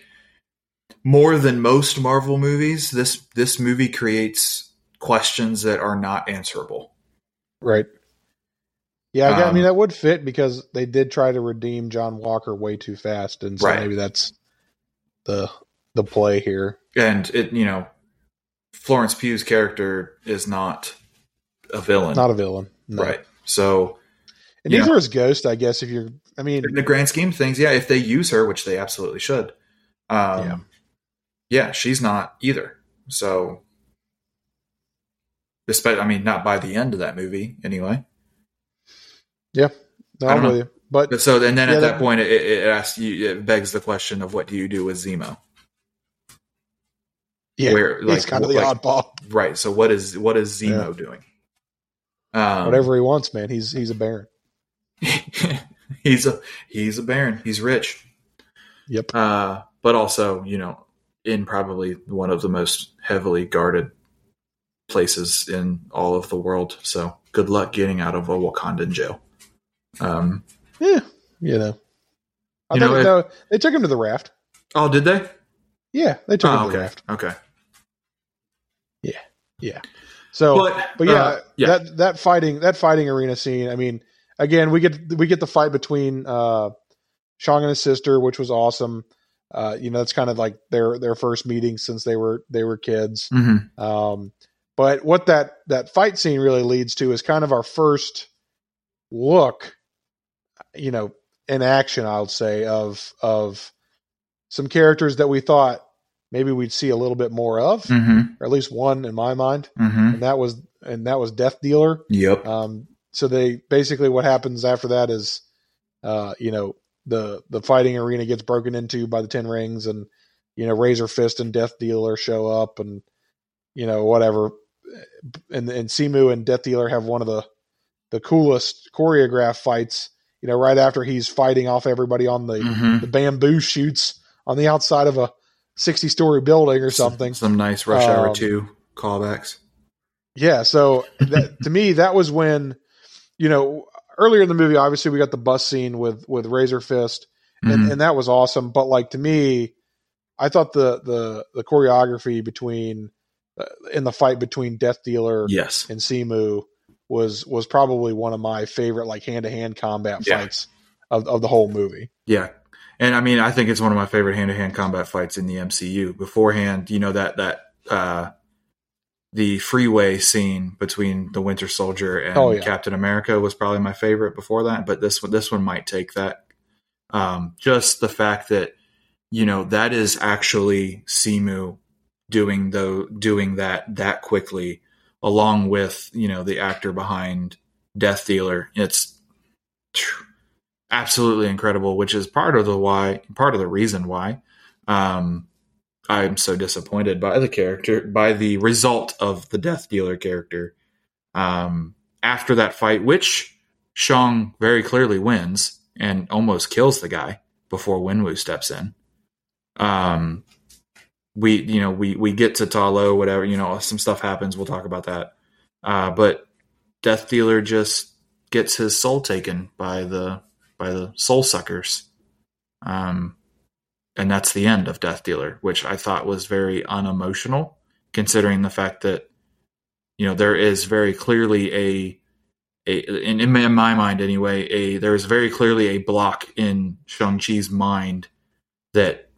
Speaker 2: more than most Marvel movies, this this movie creates questions that are not answerable.
Speaker 1: right. Yeah, I, gue- I
Speaker 2: Um,
Speaker 1: mean that would fit because they did try to redeem John Walker way too fast, and so
Speaker 2: Right.
Speaker 1: maybe that's the the play here.
Speaker 2: And it, you know, Florence Pugh's character is not a villain,
Speaker 1: Not a villain, no.
Speaker 2: right? So,
Speaker 1: And
Speaker 2: Yeah.
Speaker 1: neither is Ghost, I guess. If you're, I mean,
Speaker 2: in the grand scheme of things, yeah, if they use her, which they absolutely should, um,
Speaker 1: Yeah.
Speaker 2: yeah. she's not either. So, despite, I mean, not by the end of that movie, anyway.
Speaker 1: no,
Speaker 2: I
Speaker 1: I'm
Speaker 2: don't
Speaker 1: with you. But
Speaker 2: But so, and then
Speaker 1: Yeah,
Speaker 2: at that,
Speaker 1: that-
Speaker 2: point, it, it asks you, it begs the question of what do you do with Zemo?
Speaker 1: yeah,
Speaker 2: Where,
Speaker 1: he's kind of the
Speaker 2: like-
Speaker 1: oddball.
Speaker 2: Right. So, what is what is Zemo doing? Um,
Speaker 1: Whatever he wants, man. He's he's a baron.
Speaker 2: he's a he's a baron. He's rich.
Speaker 1: Yep.
Speaker 2: Uh, but also, you know, in probably one of the most heavily guarded places in all of the world. So good luck getting out of a Wakandan jail. Um,
Speaker 1: Yeah, you know. I
Speaker 2: You
Speaker 1: think
Speaker 2: know,
Speaker 1: no, they took him to the raft.
Speaker 2: oh, did they?
Speaker 1: Yeah, they took him
Speaker 2: Oh,
Speaker 1: to the raft.
Speaker 2: Okay.
Speaker 1: Yeah, yeah. So,
Speaker 2: But,
Speaker 1: but yeah,
Speaker 2: uh, yeah.
Speaker 1: that that fighting that fighting arena scene. I mean, again, we get we get the fight between uh, Shang and his sister, which was awesome. Uh, you know, that's kind of like their their first meeting since they were they were kids.
Speaker 2: Mhm.
Speaker 1: Um, but what that that fight scene really leads to is kind of our first look, you know, in action. I would say of of some characters that we thought maybe we'd see a little bit more of,
Speaker 2: Mhm.
Speaker 1: or at least one in my mind,
Speaker 2: Mhm.
Speaker 1: and that was and that was Death Dealer.
Speaker 2: Yep.
Speaker 1: Um, so they basically what happens after that is, uh, you know, the the fighting arena gets broken into by the Ten Rings, and you know, Razor Fist and Death Dealer show up, and you know, whatever, and and Simu and Death Dealer have one of the the coolest choreographed fights. You know, right after he's fighting off everybody on the
Speaker 2: Mhm.
Speaker 1: the bamboo shoots on the outside of a sixty story building or something.
Speaker 2: Some, some nice Rush Hour
Speaker 1: Um, 2
Speaker 2: callbacks.
Speaker 1: Yeah, so that, to me, that was when, you know, earlier in the movie, obviously we got the bus scene with with Razor Fist, and,
Speaker 2: Mhm.
Speaker 1: and that was awesome. But like to me, I thought the the the choreography between uh, in the fight between Death Dealer
Speaker 2: yes.
Speaker 1: and Simu was was probably one of my favorite like hand to hand combat
Speaker 2: Yeah.
Speaker 1: fights of of the whole movie.
Speaker 2: Yeah. And I mean, I think it's one of my favorite hand to hand combat fights in the MCU. Beforehand, you know, that, that, uh, the freeway scene between the Winter Soldier and
Speaker 1: Oh, yeah.
Speaker 2: Captain America was probably my favorite before that, but this one, this one might take that. Um, just the fact that, you know, that is actually Simu doing the, doing that, that quickly along with, you know, the actor behind Death Dealer. It's, absolutely incredible, which is part of the why, part of the reason why um, I'm so disappointed by the character, by the result of the Death Dealer character. Um, after that fight, which Shang very clearly wins and almost kills the guy before Wenwu steps in. Um, we, you know, we we get to Ta Lo, whatever, you know, some stuff happens. We'll talk about that. Uh, but Death Dealer just gets his soul taken by the by the soul suckers. Um, and that's the end of Death Dealer, which I thought was very unemotional, considering the fact that you know there is very clearly a a in, in my- in my mind anyway a there is very clearly a block in Shang Chi's mind that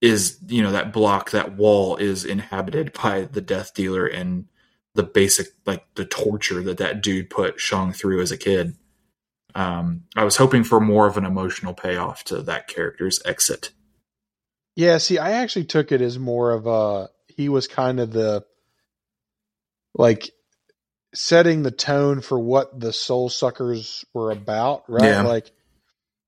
Speaker 2: is you know that block that wall is inhabited by the death dealer and the basic like the torture that that dude put Shang through as a kid. Um, I was hoping for more of an emotional payoff to that character's exit.
Speaker 1: Yeah, see, I actually took it as more of a he was kind of the like setting the tone for what the soul suckers were about, right?
Speaker 2: Yeah.
Speaker 1: Like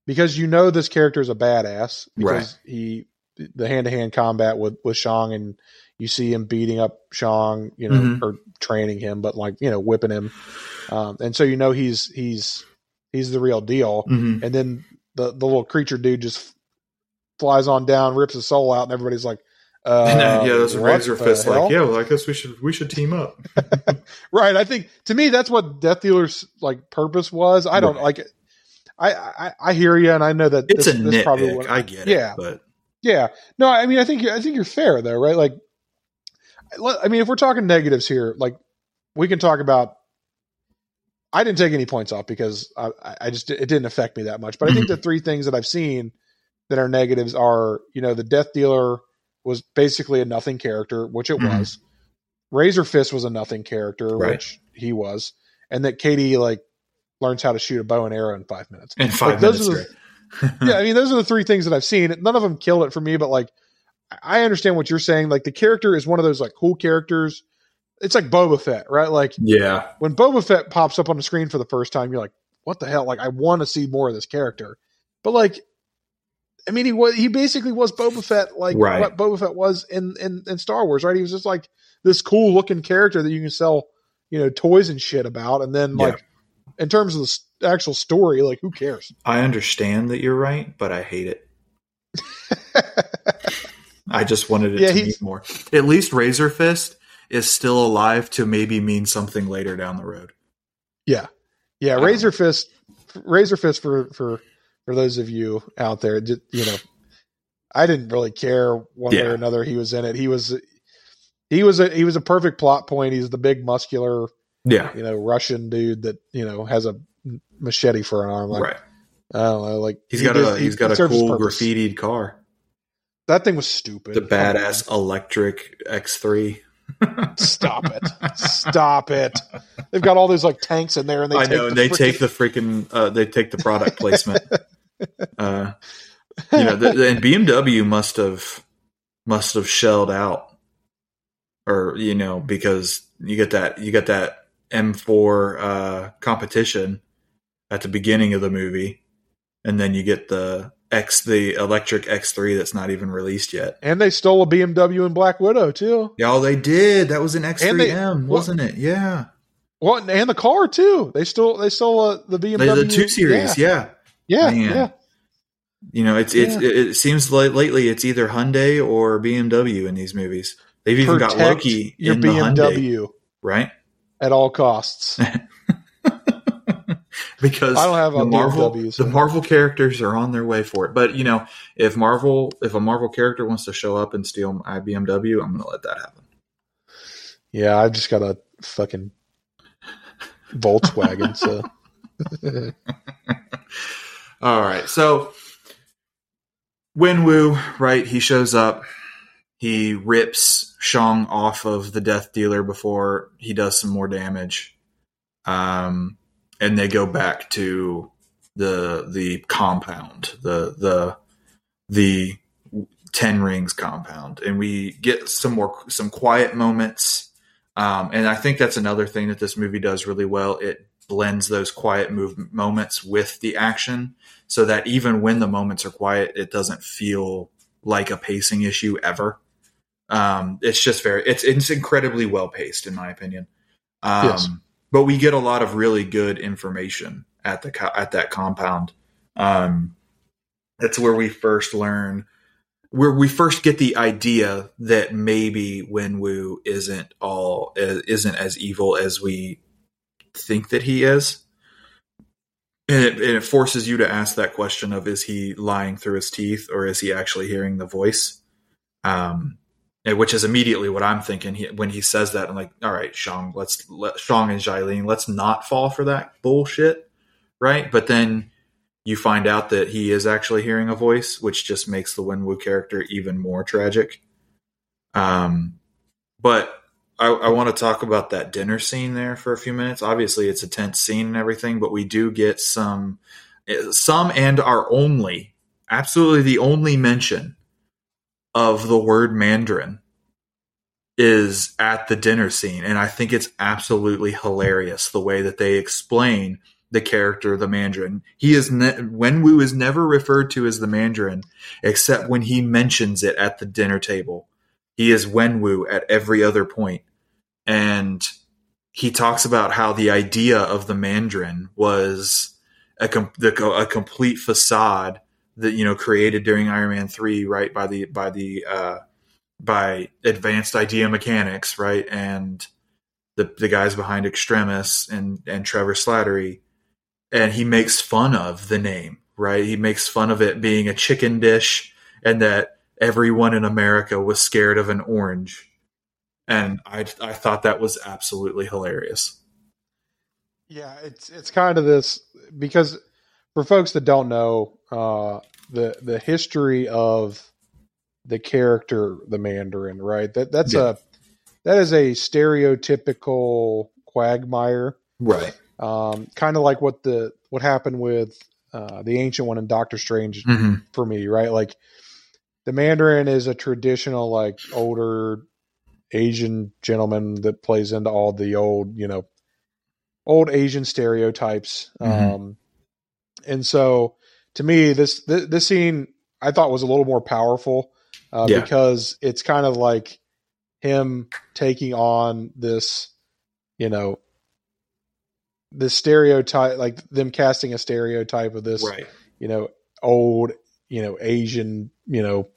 Speaker 1: because you know this character is a badass because
Speaker 2: Right.
Speaker 1: he the hand to hand combat with with Shang and you see him beating up Shang, you know,
Speaker 2: Mhm.
Speaker 1: or training him, but like you know, whipping him, um, and so you know he's he's he's the real deal.
Speaker 2: Mm-hmm.
Speaker 1: And then the the little creature dude just flies on down, rips his soul out, and everybody's like, uh,
Speaker 2: yeah, those
Speaker 1: what
Speaker 2: Razor
Speaker 1: the
Speaker 2: Fist
Speaker 1: hell?
Speaker 2: like, yeah, well, I guess we should we should team up.
Speaker 1: right. I think to me that's what Death Dealer's like purpose was. I don't
Speaker 2: Right.
Speaker 1: like. I, I I hear you, and I know that
Speaker 2: It's
Speaker 1: this,
Speaker 2: a
Speaker 1: this probably what-
Speaker 2: I get
Speaker 1: Yeah.
Speaker 2: it, but
Speaker 1: Yeah. No, I mean, I think I think you're fair though, right? Like, I mean, if we're talking negatives here, like we can talk about. I didn't take any points off because I, I- just it didn't affect me that much. But I think the three things that I've seen that are negatives are, you know, the Death Dealer was basically a nothing character, which it
Speaker 2: Mhm.
Speaker 1: was. Razor Fist was a nothing character,
Speaker 2: Right.
Speaker 1: which he was, and that Katie like learns how to shoot a bow and arrow in five minutes
Speaker 2: in five
Speaker 1: Like,
Speaker 2: minutes,
Speaker 1: the- yeah, I mean, those are the three things that I've seen. None of them killed it for me, but like, I understand what you're saying. Like, the character is one of those like cool characters. It's like Boba Fett, right? Like
Speaker 2: yeah,
Speaker 1: when Boba Fett pops up on the screen for the first time, you're like, what the hell? Like, I want to see more of this character. But like, I mean, he was he basically was Boba Fett, like
Speaker 2: Right.
Speaker 1: what Boba Fett was in, in in Star Wars, right? He was just like this cool looking character that you can sell, you know, toys and shit about. And then
Speaker 2: Yeah.
Speaker 1: like, in terms of the actual story, like, who cares?
Speaker 2: I understand that you're right, but I hate it. I just wanted it
Speaker 1: Yeah,
Speaker 2: to
Speaker 1: he's-
Speaker 2: more. At least Razor Fist is still alive to maybe mean something later down the road.
Speaker 1: Yeah, yeah.
Speaker 2: Um,
Speaker 1: Razor Fist, Razor Fist for for for those of you out there, you know, I didn't really care one way or another. He was in it. He was he was a he was a perfect plot point. He's the big muscular,
Speaker 2: Yeah,
Speaker 1: you know, Russian dude that you know has a machete for an arm. Like
Speaker 2: right.
Speaker 1: I don't know, like
Speaker 2: He's
Speaker 1: he
Speaker 2: got
Speaker 1: did-
Speaker 2: a
Speaker 1: he-
Speaker 2: he's got
Speaker 1: he
Speaker 2: a cool graffitied car,
Speaker 1: That thing was stupid.
Speaker 2: the badass electric X3.
Speaker 1: Stop it! Stop it! They've got all those like tanks in there, and they
Speaker 2: I
Speaker 1: take
Speaker 2: know,
Speaker 1: the
Speaker 2: and they
Speaker 1: freaking-
Speaker 2: take the freaking uh, they take the product placement. uh, you know, the, the- and BMW must have must have shelled out, or you know, because you get that you get that M4 uh, competition at the beginning of the movie, and then you get the X the electric X3 that's not even released yet.
Speaker 1: and they stole a BMW in Black Widow too.
Speaker 2: Yeah, they did. That was an X3M, wasn't it? Yeah,
Speaker 1: Well, and the car too. They stole they stole uh, the
Speaker 2: the,
Speaker 1: BMW.
Speaker 2: the two series. Yeah.
Speaker 1: yeah,
Speaker 2: Man.
Speaker 1: yeah.
Speaker 2: You know, it's it's
Speaker 1: Yeah.
Speaker 2: it, it seems like lately it's either Hyundai or BMW in these movies. They've even got Loki
Speaker 1: your
Speaker 2: in the Hyundai,
Speaker 1: BMW
Speaker 2: right?
Speaker 1: at all costs.
Speaker 2: Because
Speaker 1: I don't have
Speaker 2: the Marvel
Speaker 1: so-
Speaker 2: the Marvel characters are on their way for it. But you know, if Marvel if a Marvel character wants to show up and steal my BMW, I'm going to let that happen.
Speaker 1: yeah, I just got a fucking Volkswagen. so
Speaker 2: All right. So Wenwu, right, he shows up. He rips Shang off of the Death Dealer before he does some more damage. Um and they go back to the the compound, the the the Ten Rings compound, and we get some more some quiet moments. Um, and I think that's another thing that this movie does really well. It blends those quiet move moments with the action, so that even when the moments are quiet, it doesn't feel like a pacing issue ever. Um, it's just very it's it's incredibly well paced in my opinion. Um,
Speaker 1: Yes.
Speaker 2: But we get a lot of really good information at the at that compound. Um, that's where we first learn where we first get the idea that maybe Wenwu isn't all isn't as evil as we think that he is. And it, and it forces you to ask that question of is he lying through his teeth or is he actually hearing the voice? Um, which is immediately what I'm thinking he, when he says that. I'm like, all right, Shang, let's let Shang and Xialing, let's not fall for that bullshit, right? But then you find out that he is actually hearing a voice, which just makes the Wenwu character even more tragic. Um, but I, I want to talk about that dinner scene there for a few minutes. Obviously, it's a tense scene and everything, but we do get some, some and our only, absolutely the only mention of the word Mandarin is at the dinner scene. And I think it's absolutely hilarious the way that they explain the character, the Mandarin. He is, ne- Wenwu is never referred to as the Mandarin except when he mentions it at the dinner table. He is Wenwu at every other point. And he talks about how the idea of the Mandarin was a, com- the, a complete facade that, you know, created during Iron Man 3, right, by the, by the, uh, by advanced idea mechanics, right? And the the guys behind Extremis and and Trevor Slattery, and he makes fun of the name, right? He makes fun of it being a chicken dish and that everyone in America was scared of an orange. And I I thought that was absolutely hilarious.
Speaker 1: Yeah, it's it's kind of this because for folks that don't know uh, the the history of the character, the Mandarin, right? That that's yeah. a that is a stereotypical quagmire,
Speaker 2: right?
Speaker 1: Um, kind of like what the what happened with uh, the ancient one in Doctor Strange mm-hmm. for me, right? Like the Mandarin is a traditional, like older Asian gentleman that plays into all the old, you know, old Asian stereotypes. Mm-hmm. Um, and so to me, this, this this scene I thought was a little more powerful uh, yeah. because it's kind of like him taking on this, you know, the stereotype, like them casting a stereotype of this,
Speaker 2: right.
Speaker 1: you know, old, you know, Asian, you know,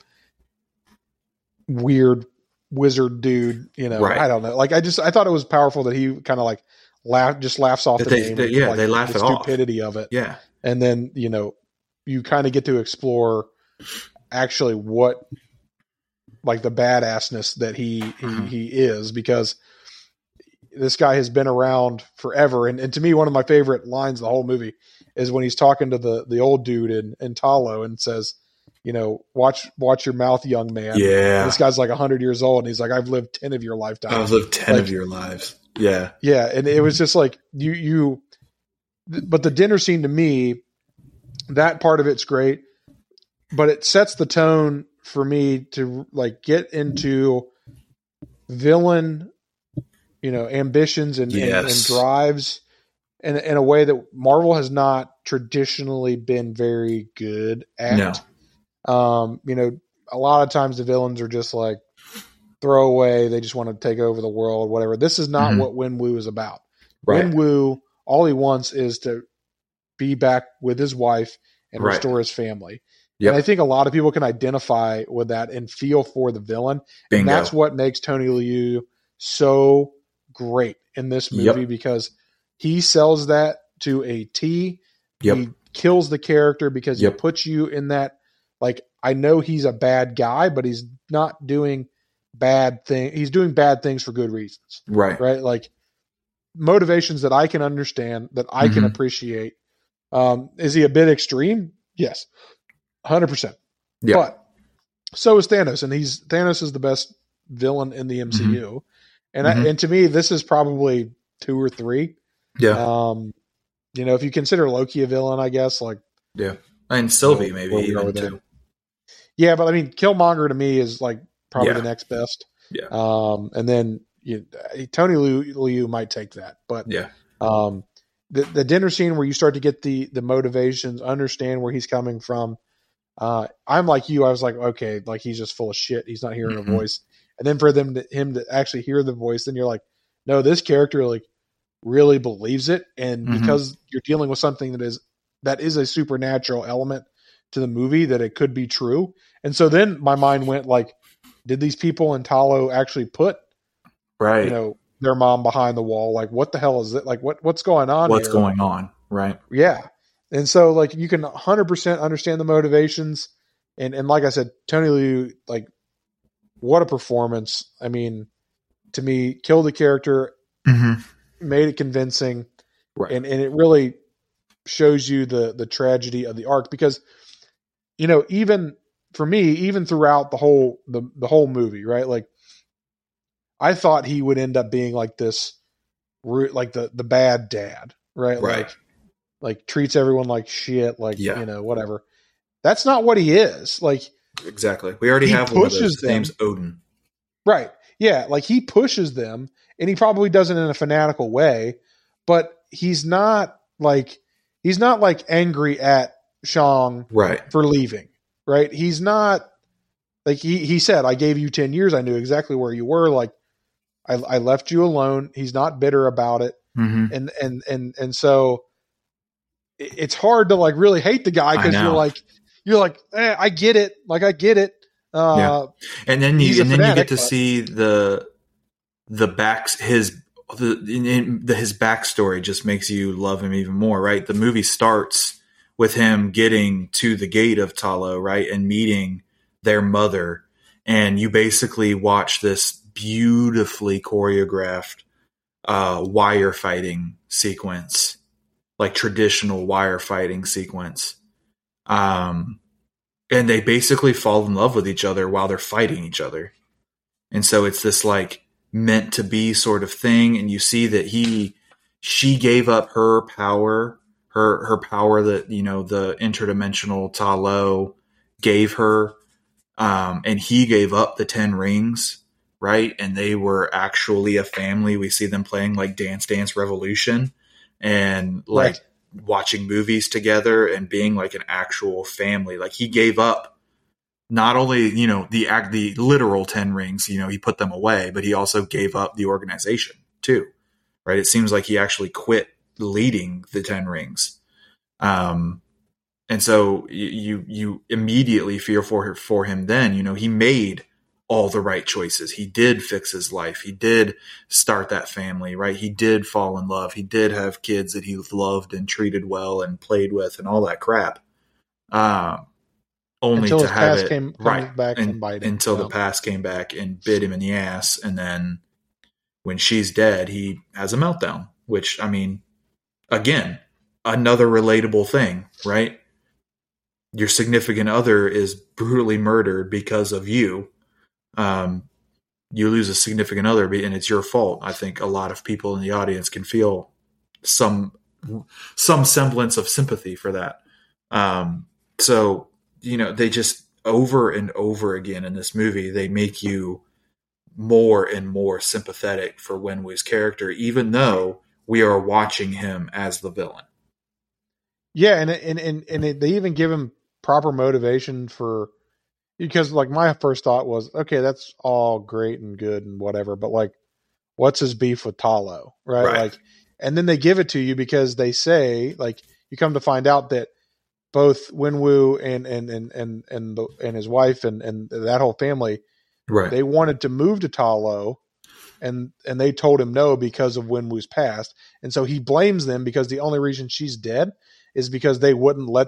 Speaker 1: weird wizard dude, you know, right. I don't know. Like I just I thought it was powerful that he kind of like laugh just laughs off the
Speaker 2: they,
Speaker 1: name.
Speaker 2: They, yeah,
Speaker 1: like,
Speaker 2: they laugh
Speaker 1: the stupidity
Speaker 2: off.
Speaker 1: of it.
Speaker 2: Yeah.
Speaker 1: And then, you know, you kind of get to explore actually what like the badassness that he he, mm-hmm. he is because this guy has been around forever. And, and to me one of my favorite lines of the whole movie is when he's talking to the the old dude in, in Ta Lo and says you know watch watch your mouth young man.
Speaker 2: Yeah.
Speaker 1: And this guy's like 100 years old and he's like i've lived 10 of your lifetime.
Speaker 2: I've lived 10 like, of your lives. Yeah.
Speaker 1: Yeah. And it was just like you you but the dinner scene to me that part of it's great but it sets the tone for me to like get into villain, you know, ambitions and, yes. and, and drives in, in a way that Marvel has not traditionally been very good at.
Speaker 2: No.
Speaker 1: Um, you know, a lot of times the villains are just like throwaway. They just want to take over the world, whatever. This is not mm-hmm. what Wenwu is about. Right. Wenwu, all he wants is to be back with his wife and right. restore his family. Yep. And I think a lot of people can identify with that and feel for the villain. Bingo. And that's what makes Tony Leung so great in this movie yep. because he sells that to a T.
Speaker 2: Yep.
Speaker 1: He kills the character because he puts you in that like I know he's a bad guy, but he's not doing bad thing. He's doing bad things for good reasons.
Speaker 2: Right.
Speaker 1: Right. Like motivations that I can understand, that I mm-hmm. can appreciate. Um, is he a bit extreme? Yes hundred percent.
Speaker 2: Yeah.
Speaker 1: But so is Thanos, and he's Thanos is the best villain in the MCU, mm-hmm. and mm-hmm. I, and to me, this is probably two or three.
Speaker 2: Yeah.
Speaker 1: Um, you know, if you consider Loki a villain, I guess like
Speaker 2: yeah, and Sylvie maybe even too.
Speaker 1: Yeah, but I mean, Killmonger to me is like probably
Speaker 2: yeah.
Speaker 1: the next best.
Speaker 2: Yeah.
Speaker 1: Um, and then you, Tony Leung, Leung might take that, but
Speaker 2: yeah.
Speaker 1: Um, the the dinner scene where you start to get the the motivations, understand where he's coming from, uh, I'm like you. I was like, okay, like he's just full of shit. He's not hearing mm-hmm. a voice. And then for them to, him to actually hear the voice, then you're like, no, this character like really believes it. And mm-hmm. because you're dealing with something that is that is a supernatural element to the movie, that it could be true. And so then my mind went like, did these people in Ta Lo actually put
Speaker 2: right,
Speaker 1: you know, their mom behind the wall? Like, what the hell is it? Like, what what's going on?
Speaker 2: What's
Speaker 1: here?
Speaker 2: going on? Right.
Speaker 1: Yeah. And so like you can 100% understand the motivations and and like I said Tony Leung like what a performance. I mean to me killed the character,
Speaker 2: mm-hmm.
Speaker 1: made it convincing
Speaker 2: right.
Speaker 1: and and it really shows you the the tragedy of the arc because you know even for me even throughout the whole the the whole movie right like I thought he would end up being like this like the the bad dad right,
Speaker 2: Right.
Speaker 1: like like treats everyone like shit like
Speaker 2: Yeah.
Speaker 1: you know whatever that's not what he is like
Speaker 2: Exactly. We already have one of those. His
Speaker 1: them.
Speaker 2: name's Odin.
Speaker 1: Right. Yeah. Like he pushes them and he probably does it in a fanatical way, but he's not like, he's not like angry at Shang
Speaker 2: Right.
Speaker 1: for leaving. Right. He's not like he, he said, I gave you 10 years. I knew exactly where you were. Like I, I left you alone. He's not bitter about it.
Speaker 2: hmm
Speaker 1: And, and, and, and so it's hard to like really hate the guy because you're like, you're like, eh, I get it. Like I get it. Uh,
Speaker 2: Yeah. And then you and then you get to
Speaker 1: but-
Speaker 2: see the the backs his the, in, in the his backstory just makes you love him even more, right? The movie starts with him getting to the gate of Ta Lo, right, and meeting their mother, and you basically watch this beautifully choreographed uh, wire fighting sequence, like traditional wire fighting sequence. Um, and they basically fall in love with each other while they're fighting each other. And so it's this like meant to be sort of thing. And you see that he, she gave up her power, her, her power that, you know, the interdimensional Ta Lo gave her. Um, and he gave up the 10 rings, right? And they were actually a family. We see them playing like Dance Dance Revolution and like
Speaker 1: Right.
Speaker 2: watching movies together and being like an actual family. Like he gave up not only, you know, the act, the literal 10 rings, you know, he put them away, but he also gave up the organization too, right? It seems like he actually quit leading the 10 rings. Um, and so you, you, you immediately fear for, for him then, you know, he made all the right choices. He did fix his life. He did start that family, right? He did fall in love. He did have kids that he loved and treated well and played with and all that crap. Um, only
Speaker 1: Until
Speaker 2: to have
Speaker 1: past
Speaker 2: it
Speaker 1: came-
Speaker 2: right
Speaker 1: back
Speaker 2: and-
Speaker 1: and him.
Speaker 2: until the past came back and bit him in the ass, and then when she's dead, he has a meltdown. Which I mean, again, another relatable thing, right? Your significant other is brutally murdered because of you. Um, you lose a significant other, and it's your fault. I think a lot of people in the audience can feel some some semblance of sympathy for that. Um, so you know, they just over and over again in this movie, they make you more and more sympathetic for Wenwu's character, even though we are watching him as the villain.
Speaker 1: Yeah, and and and and they even give him proper motivation for because like my first thought was okay, that's all great and good and whatever, but like, what's his beef with Ta Lo, right?
Speaker 2: Right.
Speaker 1: Like, and then they give it to you because they say like you come to find out that both Wenwu and and and and and the, and his wife and and that whole family
Speaker 2: Right.
Speaker 1: they wanted to move to Ta Lo, and and they told him no because of Wenwu's past, and so he blames them because the only reason she's dead is because they wouldn't let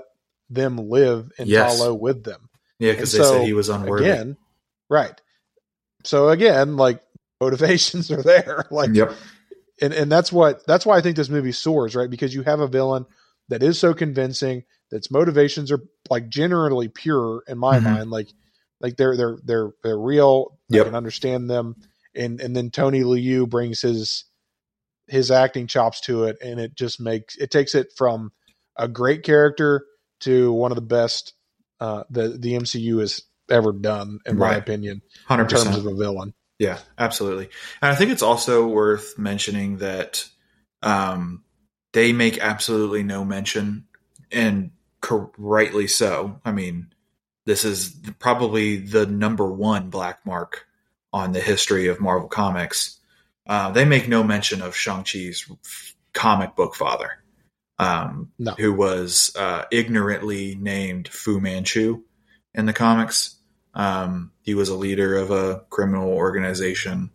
Speaker 1: them live in
Speaker 2: Yes.
Speaker 1: Ta Lo with them.
Speaker 2: Yeah, because they
Speaker 1: so,
Speaker 2: said he was unworthy.
Speaker 1: Again, right. So again, like motivations are there, like
Speaker 2: Yep.
Speaker 1: and and that's what that's why I think this movie soars, right? Because you have a villain that is so convincing, that's motivations are like generally pure in my
Speaker 2: Mhm.
Speaker 1: mind, like like they're they're they're they're real.
Speaker 2: Yep.
Speaker 1: I can understand them, and and then Tony Leung brings his his acting chops to it, and it just makes it takes it from a great character to one of the best uh, the the MCU has ever done, in my opinion,
Speaker 2: Hundred
Speaker 1: in terms
Speaker 2: percent.
Speaker 1: of a villain.
Speaker 2: Yeah, absolutely. And I think it's also worth mentioning that um, they make absolutely no mention, and cor- rightly so. I mean, this is probably the number one black mark on the history of Marvel Comics. Uh, they make no mention of Shang-Chi's comic book father, um,
Speaker 1: No.
Speaker 2: who was uh, ignorantly named Fu Manchu in the comics. Um, he was a leader of a criminal organization,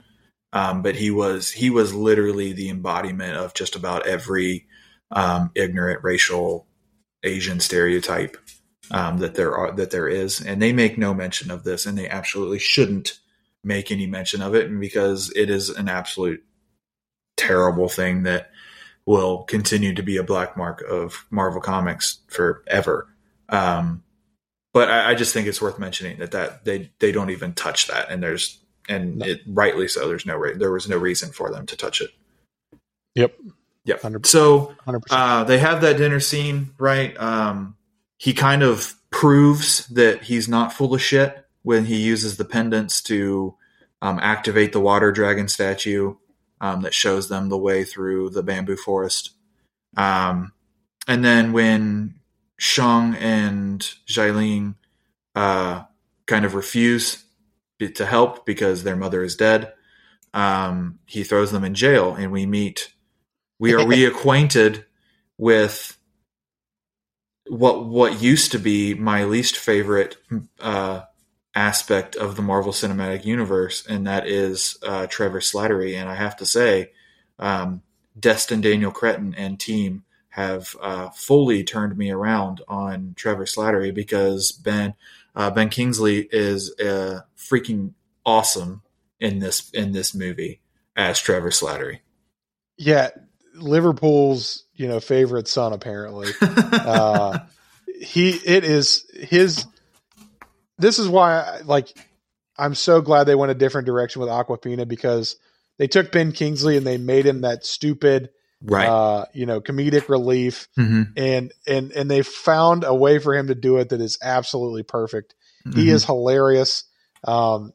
Speaker 2: um, but he was he was literally the embodiment of just about every um, ignorant racial Asian stereotype um, that there are that there is, and they make no mention of this, and they absolutely shouldn't make any mention of it, because it is an absolute terrible thing that will continue to be a black mark of Marvel Comics forever. Um, but I, I, just think it's worth mentioning that that they they don't even touch that, and there's and no. it rightly so. There's no there was no reason for them to touch it.
Speaker 1: Yep.
Speaker 2: Yep. 100%. So uh, they have that dinner scene, right? Um, he kind of proves that he's not full of shit when he uses the pendants to um, activate the water dragon statue um, that shows them the way through the bamboo forest. Um, and then when Shang and Xialing uh, kind of refuse to help because their mother is dead, um, he throws them in jail, and we meet. We are reacquainted with what what used to be my least favorite uh, aspect of the Marvel Cinematic Universe, and that is uh, Trevor Slattery. And I have to say, um, Destin Daniel Cretton and team have uh, fully turned me around on Trevor Slattery because Ben uh, Ben Kingsley is uh, freaking awesome in this in this movie as Trevor Slattery.
Speaker 1: Yeah, Liverpool's you know favorite son apparently. Uh, he it is his this is why, like, I'm so glad they went a different direction with Awkwafina because they took Ben Kingsley and they made him that stupid,
Speaker 2: right? Uh,
Speaker 1: you know, comedic relief, mm-hmm. and and and they found a way for him to do it that is absolutely perfect. Mm-hmm. He is hilarious. Um,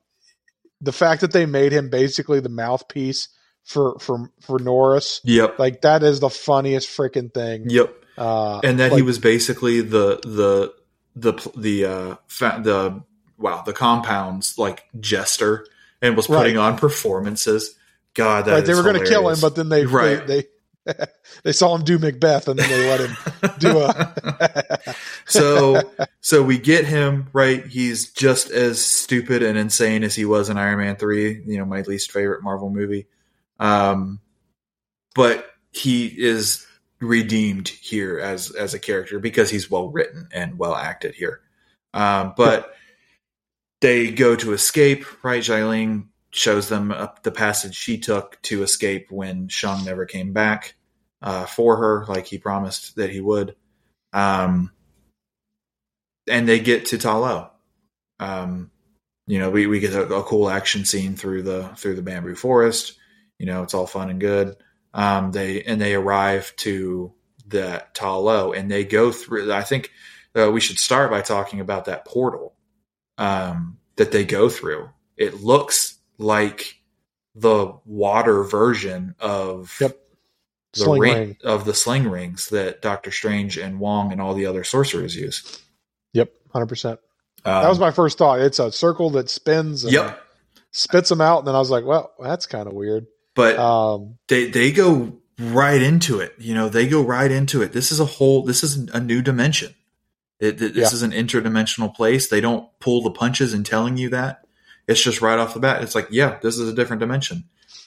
Speaker 1: the fact that they made him basically the mouthpiece for for for Morris,
Speaker 2: yep,
Speaker 1: like that is the funniest freaking thing.
Speaker 2: Yep. Uh, and that like, he was basically the the the the uh fa- the wow the compounds like jester and was putting right. on performances. God, that right,
Speaker 1: they were
Speaker 2: going to
Speaker 1: kill him, but then they right. they, they they saw him do Macbeth, and then they let him do
Speaker 2: a. so so we get him right. He's just as stupid and insane as he was in Iron Man three. You know, my least favorite Marvel movie. Um, but he is redeemed here as as a character because he's well written and well acted here. Um, but they go to escape. Right, Xialing shows them up the passage she took to escape when Shang never came back uh, for her, like he promised that he would. Um, and they get to Ta Lo. Um, you know, we, we get a, a, cool action scene through the through the bamboo forest. You know, it's all fun and good. Um, they and they arrive to the Ta Lo and they go through. I think uh, we should start by talking about that portal um, that they go through. It looks like the water version of
Speaker 1: yep.
Speaker 2: the sling ring, ring, of the sling rings that Doctor Strange and Wong and all the other sorcerers use.
Speaker 1: Yep, hundred um, percent. That was my first thought. It's a circle that spins.
Speaker 2: yep.
Speaker 1: Spits them out, and then I was like, "Well, that's kind of weird."
Speaker 2: But um, they they go right into it. You know, they go right into it. This is a whole. This is a new dimension. It, this yeah. is an interdimensional place. They don't pull the punches in telling you that. It's just right off the bat. It's like, yeah, this is a different dimension.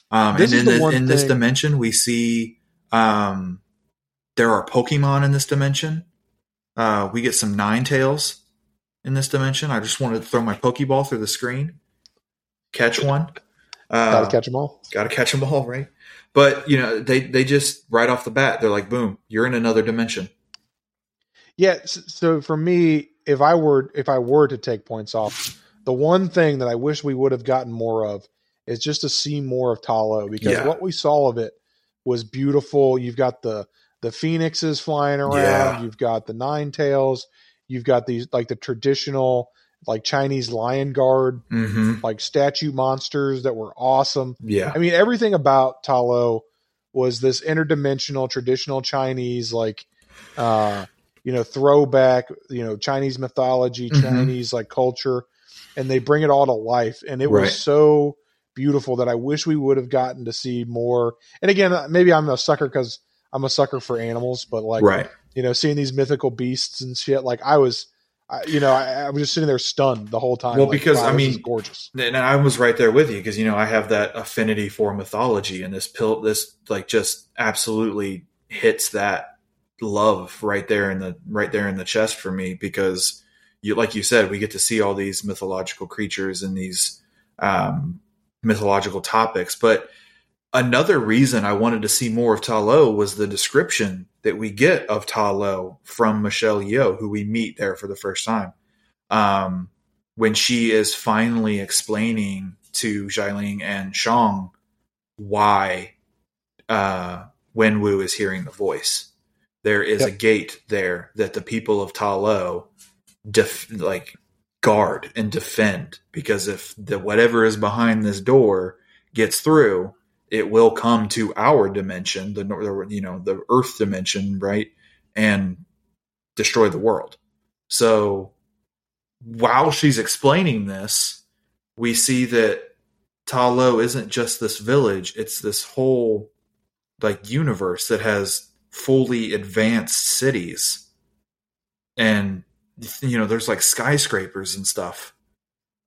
Speaker 2: Um, and in, the, in this dimension, we see um, there are Pokemon in this dimension. Uh, we get some Nine Tails in this dimension. I just wanted to throw my Pokeball through the screen, catch one.
Speaker 1: Uh, gotta catch them all.
Speaker 2: Gotta catch them all, right? But you know, they they just right off the bat, they're like, boom, you're in another dimension.
Speaker 1: Yeah. So for me, if I were if I were to take points off, the one thing that I wish we would have gotten more of is just to see more of Ta Lo because yeah. what we saw of it was beautiful. You've got the the phoenixes flying around. Yeah. You've got the nine tails. You've got these like the traditional like Chinese lion guard,
Speaker 2: mm-hmm.
Speaker 1: like statue monsters that were awesome.
Speaker 2: Yeah.
Speaker 1: I mean, everything about Ta Lo was this interdimensional, traditional Chinese, like, uh, you know, throwback, you know, Chinese mythology, mm-hmm. Chinese like culture, and they bring it all to life. And it right. was so beautiful that I wish we would have gotten to see more. And again, maybe I'm a sucker because I'm a sucker for animals, but like,
Speaker 2: right.
Speaker 1: you know, seeing these mythical beasts and shit, like I was I, you know, I, I, was just sitting there stunned the whole time.
Speaker 2: Well, like, because wow, I mean,
Speaker 1: gorgeous,
Speaker 2: and I was right there with you because you know I have that affinity for mythology, and this pill, this like just absolutely hits that love right there in the right there in the chest for me because you, like you said, we get to see all these mythological creatures and these um, mythological topics, but another reason I wanted to see more of Ta Lo was the description that we get of Ta Lo from Michelle Yeoh, who we meet there for the first time. Um, when she is finally explaining to Xialing and Shang why uh, Wenwu is hearing the voice. There is yep. a gate there that the people of Ta Lo def- like guard and defend because if the whatever is behind this door gets through, it will come to our dimension, the you know the Earth dimension, right, and destroy the world. So while she's explaining this, we see that Ta Lo isn't just this village; it's this whole like universe that has fully advanced cities, and you know there's like skyscrapers and stuff.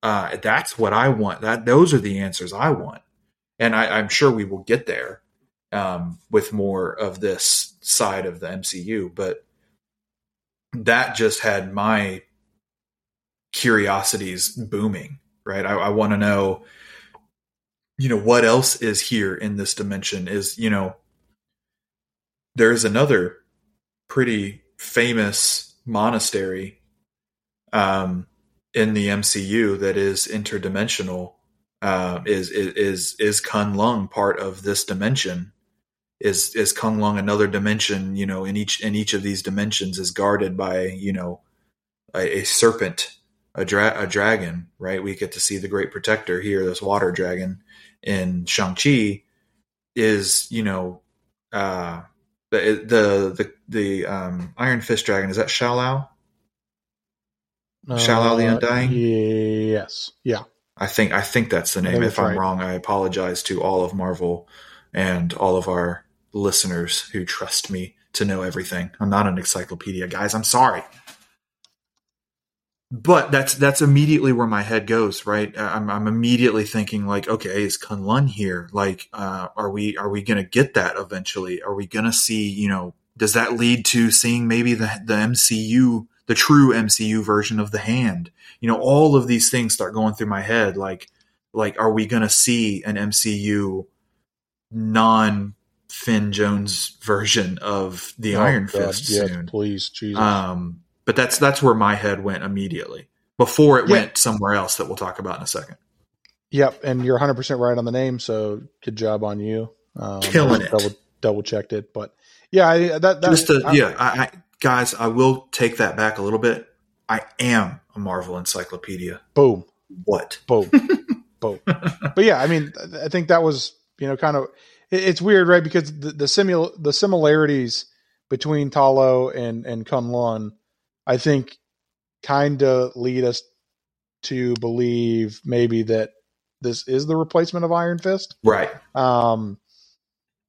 Speaker 2: Uh, that's what I want. That those are the answers I want and I, am sure we will get there um, with more of this side of the MCU. But that just had my curiosities booming. Right, I, I want to know, you know, what else is here in this dimension? Is you know, there's another pretty famous monastery um, in the MCU that is interdimensional uh, is is is Kunlun part of this dimension? Is is Kunlun another dimension? You know, in each in each of these dimensions is guarded by you know a, a serpent, a, dra- a dragon. Right? We get to see the Great Protector here, this water dragon in Shang Chi. Is you know uh, the the the the um, Iron Fist dragon is that Shou-Lao? Uh, Shou-Lao the Undying.
Speaker 1: Yes. Yeah.
Speaker 2: I think I think that's the name. If I'm wrong, I apologize to all of Marvel and all of our listeners who trust me to know everything. I'm not an encyclopedia, guys. I'm sorry. But that's that's immediately where my head goes, right? I'm, I'm immediately thinking like, okay, is Kunlun here? Like, uh, are we are we going to get that eventually? Are we going to see? You know, does that lead to seeing maybe the the MCU the true MCU version of the hand. You know, all of these things start going through my head. Like, like, are we going to see an MCU non Finn Jones version of the oh, Iron God, Fist yes, soon?
Speaker 1: Please, Jesus.
Speaker 2: Um, but that's that's where my head went immediately before it yeah. went somewhere else that we'll talk about in a second.
Speaker 1: Yep, and you're 100 percent right on the name. So good job on you.
Speaker 2: Um, Killing it.
Speaker 1: Double, double checked it, but yeah, I, that, that
Speaker 2: just to, I, yeah, I, guys, I will take that back a little bit. I am a Marvel encyclopedia.
Speaker 1: Boom.
Speaker 2: What?
Speaker 1: Boom. Boom. But yeah, I mean, I think that was you know kind of it's weird, right? Because the the, simul- the similarities between Ta Lo and and Kunlun, I think, kind of lead us to believe maybe that this is the replacement of Iron Fist,
Speaker 2: right?
Speaker 1: Um,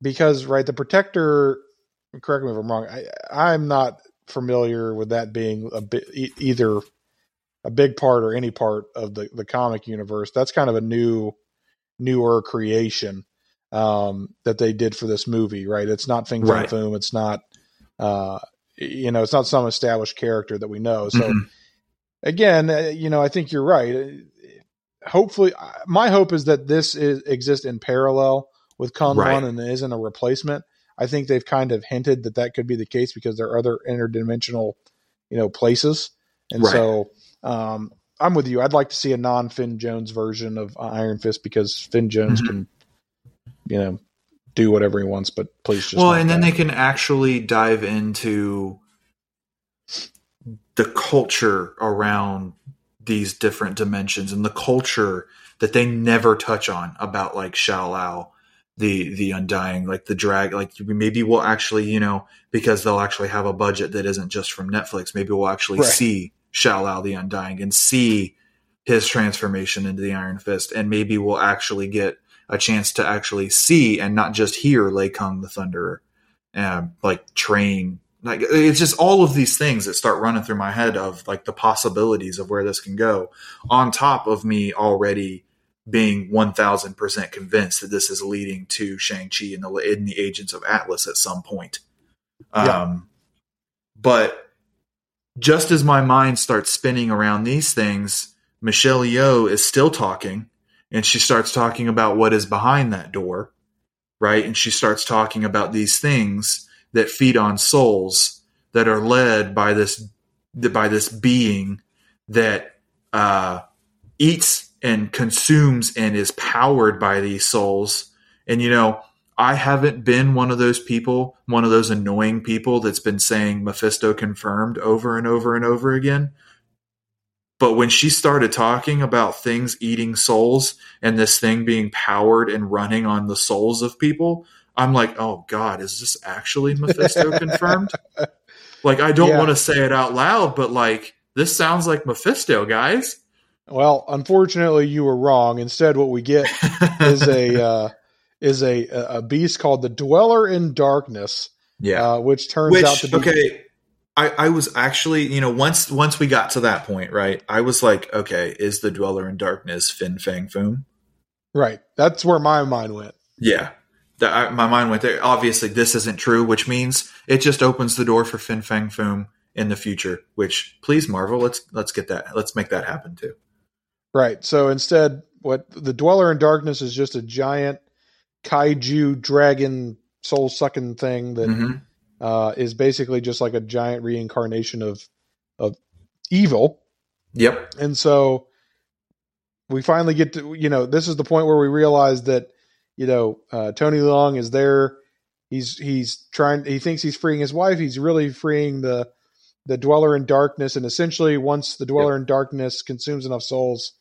Speaker 1: because right, the Protector correct me if I'm wrong. I, am not familiar with that being a bit either a big part or any part of the the comic universe. That's kind of a new newer creation um, that they did for this movie, right? It's not Fin Fang right. Foom. It's not uh, you know, it's not some established character that we know. So mm-hmm. again, uh, you know, I think you're right. Uh, hopefully, my hope is that this is exists in parallel with Con right. One and isn't a replacement. I think they've kind of hinted that that could be the case because there are other interdimensional, you know, places. And right. so um, I'm with you. I'd like to see a non Finn Jones version of Iron Fist because Finn Jones mm-hmm. can, you know, do whatever he wants, but please just.
Speaker 2: Well, and then they can actually dive into the culture around these different dimensions and the culture that they never touch on about like Shou-Lao the the undying like the drag like maybe we'll actually you know because they'll actually have a budget that isn't just from netflix maybe we'll actually right. see Shou-Lao the undying and see his transformation into the iron fist and maybe we'll actually get a chance to actually see and not just hear lei kung the thunderer and like train like it's just all of these things that start running through my head of like the possibilities of where this can go on top of me already being 1000% convinced that this is leading to Shang-Chi and the, in the Agents of Atlas at some point. Yeah. Um, but just as my mind starts spinning around these things, Michelle Yeoh is still talking and she starts talking about what is behind that door. right? And she starts talking about these things that feed on souls that are led by this by this being that uh, eats and consumes and is powered by these souls. And you know, I haven't been one of those people, one of those annoying people that's been saying Mephisto confirmed over and over and over again. But when she started talking about things eating souls and this thing being powered and running on the souls of people, I'm like, oh God, is this actually Mephisto confirmed? Like, I don't
Speaker 1: Yeah.
Speaker 2: want to say it out loud, but like, this sounds like Mephisto, guys.
Speaker 1: Well, unfortunately, you were wrong. Instead, what we get is a uh, is a a beast called the Dweller in Darkness,
Speaker 2: yeah.
Speaker 1: uh, which turns out to be
Speaker 2: okay, I, I was actually you know once once we got to that point, right? I was like, okay, is the Dweller in Darkness Fin Fang Foom?
Speaker 1: right. That's where my mind went.
Speaker 2: Yeah, that I, my mind went there. Obviously, this isn't true, which means it just opens the door for Fin Fang Foom in the future. Which please, Marvel, let's let's get that. Let's make that happen too.
Speaker 1: Right. So instead, what the Dweller in Darkness is just a giant kaiju dragon soul sucking thing that
Speaker 2: hmm
Speaker 1: uh, is basically just like a giant reincarnation of of evil.
Speaker 2: Yep.
Speaker 1: And so we finally get to you know this is the point where we realize that you know uh, Tony Leung is there. He's he's trying. He thinks he's freeing his wife. He's really freeing the the dweller in darkness. And essentially, once the dweller in darkness consumes enough souls,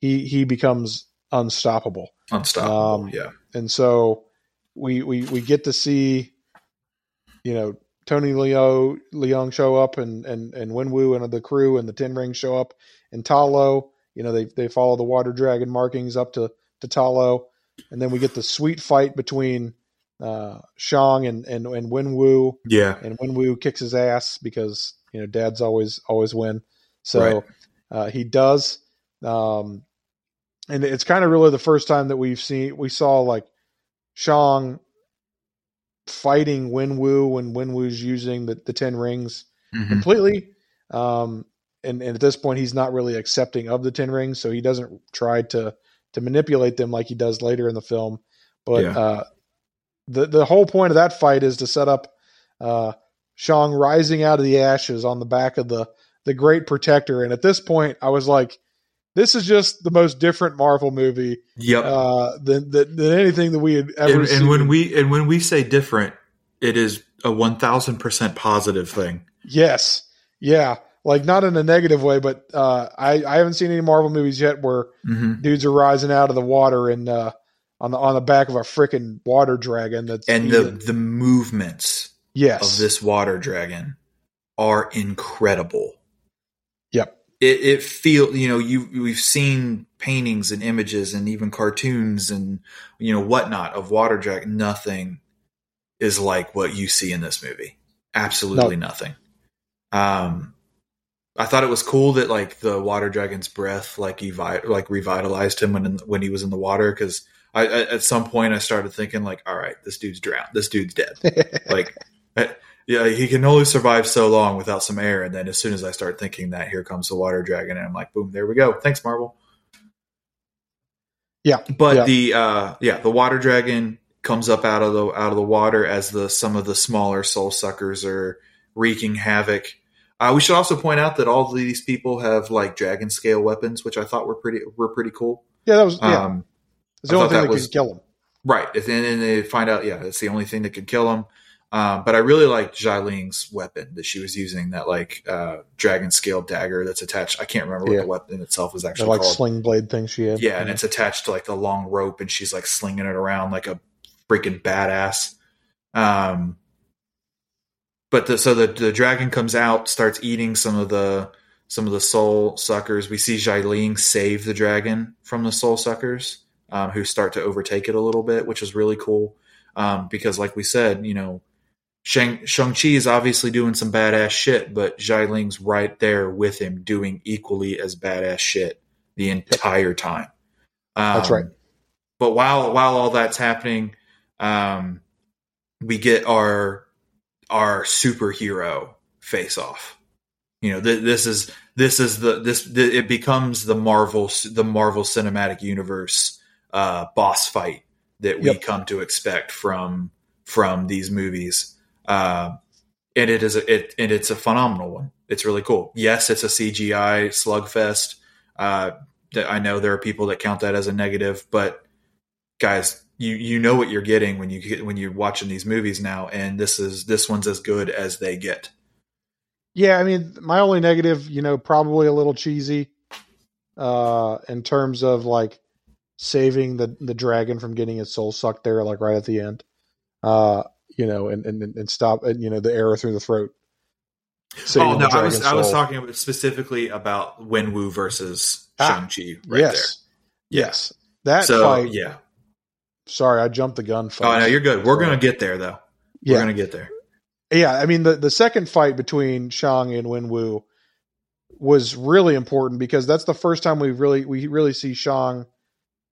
Speaker 1: he he becomes unstoppable.
Speaker 2: Unstoppable.
Speaker 1: Um,
Speaker 2: yeah.
Speaker 1: And so we we we get to see you know Tony Leo Leung show up and and and Wenwu and the crew and the Ten Rings show up and Ta Lo. You know they they follow the water dragon markings up to to Ta Lo, and then we get the sweet fight between uh, Shang and and and Wenwu,
Speaker 2: Yeah.
Speaker 1: and Wenwu kicks his ass because you know dads always always win. So
Speaker 2: Right.
Speaker 1: uh, he does, um, and it's kind of really the first time that we've seen we saw like Shang fighting Wenwu when Wenwu's using the the ten rings
Speaker 2: Mhm.
Speaker 1: completely. Um, and, and at this point, he's not really accepting of the ten rings, so he doesn't try to to manipulate them like he does later in the film. But
Speaker 2: Yeah.
Speaker 1: uh, the the whole point of that fight is to set up uh, Shang rising out of the ashes on the back of the the Great Protector. And at this point, I was like, this is just the most different Marvel movie
Speaker 2: Yep.
Speaker 1: uh, than, than than anything that we had ever
Speaker 2: and,
Speaker 1: seen.
Speaker 2: and when we and when we say different, it is a one thousand percent positive thing.
Speaker 1: Yes. Yeah. Like not in a negative way, but uh, I I haven't seen any Marvel movies yet where
Speaker 2: hmm
Speaker 1: dudes are rising out of the water and uh, on the on the back of a freaking water dragon. That's
Speaker 2: And the the movements
Speaker 1: yes
Speaker 2: of this water dragon are incredible. It it feel you know you we've seen paintings and images and even cartoons and you know whatnot of water dragon. Nothing is like what you see in this movie. Absolutely nothing. Um, I thought it was cool that like the water dragon's breath like evi- like revitalized him when when he was in the water because I, I at some point I started thinking like all right this dude's drowned this dude's dead like uh, yeah he can only survive so long without some air and then as soon as I start thinking that here comes the water dragon and I'm like boom there we go thanks Marvel
Speaker 1: Yeah,
Speaker 2: but
Speaker 1: yeah.
Speaker 2: the uh yeah the water dragon comes up out of the out of the water as the some of the smaller soul suckers are wreaking havoc uh, we should also point out that all of these people have like dragon scale weapons which I thought were pretty were pretty cool
Speaker 1: yeah, that was yeah.
Speaker 2: um
Speaker 1: it's the
Speaker 2: I
Speaker 1: only thing
Speaker 2: that
Speaker 1: that
Speaker 2: was-
Speaker 1: can kill him.
Speaker 2: Right. And then they find out, yeah, it's the only thing that could kill him. Um, but I really liked Xialing's weapon that she was using, that like uh, dragon scale dagger that's attached. I can't remember
Speaker 1: Yeah.
Speaker 2: what the weapon itself was actually
Speaker 1: like
Speaker 2: called.
Speaker 1: sling blade thing she had.
Speaker 2: yeah, and it's attached to like the long rope, and she's like slinging it around like a freaking badass. Um, but the, so the the dragon comes out, starts eating some of the some of the soul suckers. We see Xialing save the dragon from the soul suckers, um, who start to overtake it a little bit, which is really cool. Um, because, like we said, you know, Shang Shang Chi is obviously doing some badass shit, but Xialing's right there with him, doing equally as badass shit the entire time. Um,
Speaker 1: That's right.
Speaker 2: But while while all that's happening, um, we get our our superhero face off. You know, th- this is this is the this th- it becomes the Marvel the Marvel Cinematic Universe uh, boss fight that we
Speaker 1: Yep.
Speaker 2: come to expect from from these movies. Uh, and it is a, it and it's a phenomenal one. It's really cool. Yes, it's a CGI slugfest. Uh, I know there are people that count that as a negative, but guys, you you know what you're getting when you get when you're watching these movies now, and this is this one's as good as they get.
Speaker 1: Yeah, I mean, my only negative, you know, probably a little cheesy, uh, in terms of like saving the the dragon from getting his soul sucked there, like right at the end, uh, you know, and and and stop, and you know, the arrow through the throat.
Speaker 2: Oh no, I was
Speaker 1: dragon's
Speaker 2: I was talking specifically about Wenwu versus
Speaker 1: Ah,
Speaker 2: Shang Chi right
Speaker 1: yes,
Speaker 2: Yeah.
Speaker 1: yes, that.
Speaker 2: So
Speaker 1: fight.
Speaker 2: yeah.
Speaker 1: Sorry, I jumped the gun. Folks.
Speaker 2: Oh no, you're good. We're gonna get there though. We're gonna get there.
Speaker 1: yeah. I mean, the the second fight between Shang and Wenwu was really important because that's the first time we really we really see Shang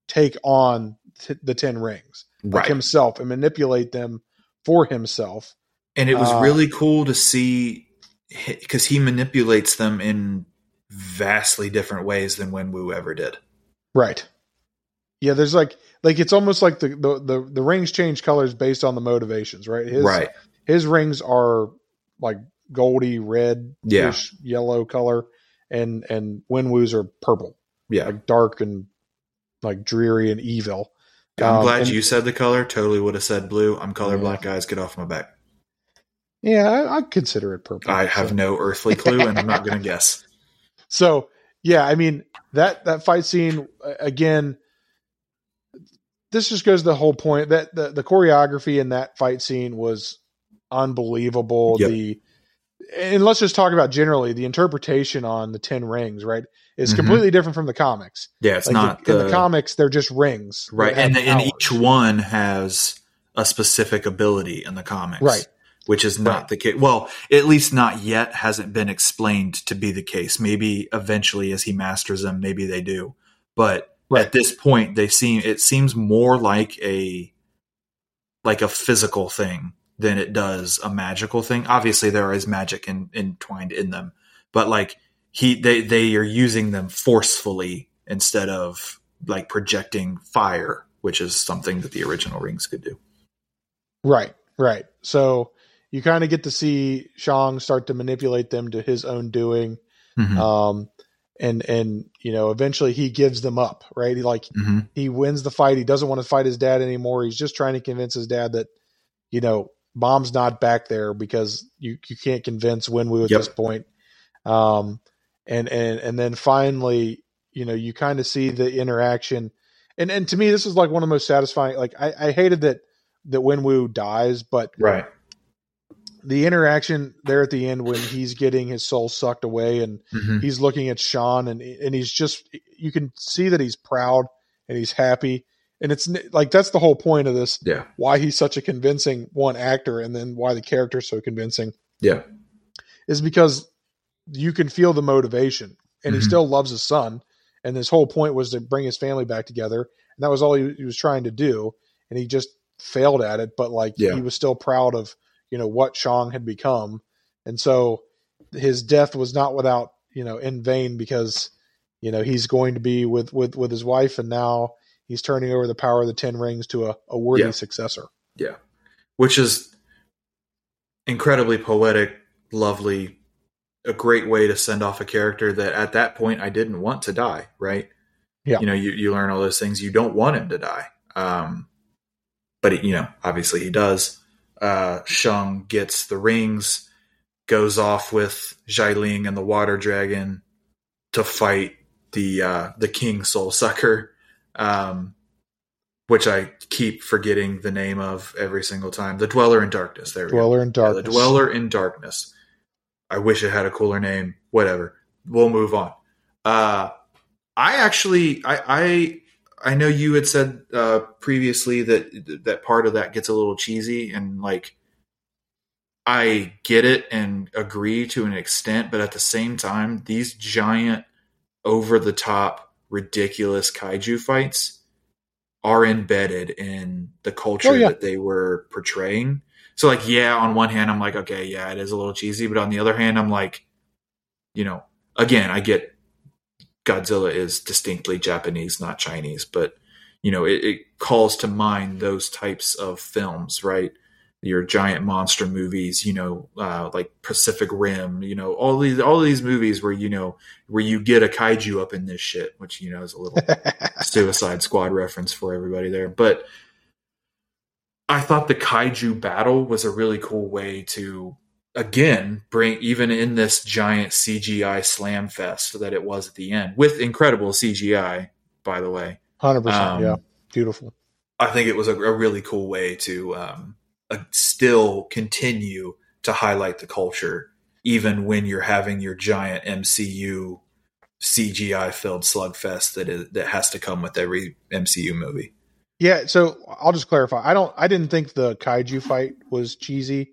Speaker 1: take on t- the Ten Rings like
Speaker 2: Right.
Speaker 1: himself and manipulate them for himself.
Speaker 2: and it was
Speaker 1: Uh,
Speaker 2: really cool to see because he manipulates them in vastly different ways than Wenwu ever did.
Speaker 1: Right. Yeah, there's like like it's almost like the the the, the rings change colors based on the motivations, right? His
Speaker 2: right.
Speaker 1: his rings are like goldy red,
Speaker 2: Yeah.
Speaker 1: yellow color, and and Wenwu's are purple,
Speaker 2: Yeah.
Speaker 1: like dark and like dreary and evil.
Speaker 2: I'm
Speaker 1: Um,
Speaker 2: glad
Speaker 1: and-
Speaker 2: you said the color. Totally would have said blue. I'm colorblind, guys. Get off my back.
Speaker 1: Yeah, I, I'd consider it purple.
Speaker 2: I have no earthly clue, and I'm not going to guess.
Speaker 1: So yeah, I mean that that fight scene again. This just goes to the whole point that the, the choreography in that fight scene was unbelievable.
Speaker 2: Yep.
Speaker 1: The and let's just talk about generally the interpretation on the ten rings. Right, is
Speaker 2: Mhm.
Speaker 1: completely different from the comics.
Speaker 2: Yeah, it's
Speaker 1: Like
Speaker 2: not
Speaker 1: the,
Speaker 2: the,
Speaker 1: in the comics, they're just rings,
Speaker 2: right, and
Speaker 1: have
Speaker 2: and each one has a specific ability in the comics,
Speaker 1: Right.
Speaker 2: Which is not
Speaker 1: Right.
Speaker 2: the case. Well, at least not yet. Hasn't been explained to be the case. Maybe eventually, as he masters them, maybe they do. But
Speaker 1: Right.
Speaker 2: at this point, they seem it seems more like a like a physical thing than it does a magical thing. Obviously, there is magic in, entwined in them, but like he they they are using them forcefully instead of like projecting fire, which is something that the original rings could do.
Speaker 1: Right, right. So you kind of get to see Shang start to manipulate them to his own doing.
Speaker 2: Mhm.
Speaker 1: um and and you know eventually he gives them up right he like
Speaker 2: Mhm.
Speaker 1: he wins the fight he doesn't want to fight his dad anymore he's just trying to convince his dad that you know mom's not back there because you you can't convince Wenwu at
Speaker 2: Yep.
Speaker 1: this point um and and and then finally you know you kind of see the interaction and and to me this is like one of the most satisfying like i i hated that that Wenwu dies but
Speaker 2: Right.
Speaker 1: the interaction there at the end when he's getting his soul sucked away and
Speaker 2: Mhm.
Speaker 1: he's looking at Shaun and and he's just you can see that he's proud and he's happy and it's like that's the whole point of this
Speaker 2: Yeah.
Speaker 1: why he's such a convincing one actor and then why the character's so convincing
Speaker 2: Yeah.
Speaker 1: is because you can feel the motivation and he
Speaker 2: Mhm.
Speaker 1: still loves his son and his whole point was to bring his family back together and that was all he, he was trying to do and he just failed at it but like
Speaker 2: Yeah.
Speaker 1: he was still proud of you know what Shang had become and so his death was not without you know in vain because you know he's going to be with with with his wife and now he's turning over the power of the ten rings to a, a worthy
Speaker 2: Yeah.
Speaker 1: successor
Speaker 2: Yeah. Which is incredibly poetic, lovely, a great way to send off a character that at that point I didn't want to die, right?
Speaker 1: Yeah.
Speaker 2: You know, you, you learn all those things. You don't want him to die. Um, but, it, you know, obviously he does. Uh, Shang gets the rings, goes off with Xialing and the water dragon to fight the uh, the king soul sucker. Um, which I keep forgetting the name of every single time. The Dweller in Darkness. There we go.
Speaker 1: dweller in
Speaker 2: Yeah,
Speaker 1: darkness
Speaker 2: the Dweller in Darkness. I wish it had a cooler name. Whatever. We'll move on. Uh, I actually, I, I, I know you had said uh, previously that that part of that gets a little cheesy, and like, I get it and agree to an extent, but at the same time, these giant, over the top, ridiculous kaiju fights are embedded in the culture
Speaker 1: Oh, yeah.
Speaker 2: that they were portraying. So like, yeah, on one hand, I'm like, okay, yeah, it is a little cheesy, but on the other hand, I'm like, you know, again, I get Godzilla is distinctly Japanese, not Chinese, but you know, it, it calls to mind those types of films, right? Your giant monster movies, you know, uh, like Pacific Rim, you know, all these all these movies where you know where you get a kaiju up in this shit, which you know is a little Suicide Squad reference for everybody there, but I thought the kaiju battle was a really cool way to again bring even in this giant CGI slam fest that it was at the end with incredible CGI by the way.
Speaker 1: 100% um, yeah. Beautiful.
Speaker 2: I think it was a, a really cool way to um, uh, still continue to highlight the culture even when you're having your giant MCU CGI filled slugfest that is that has to come with every MCU movie.
Speaker 1: Yeah, so I'll just clarify. I don't. I didn't think the kaiju fight was cheesy.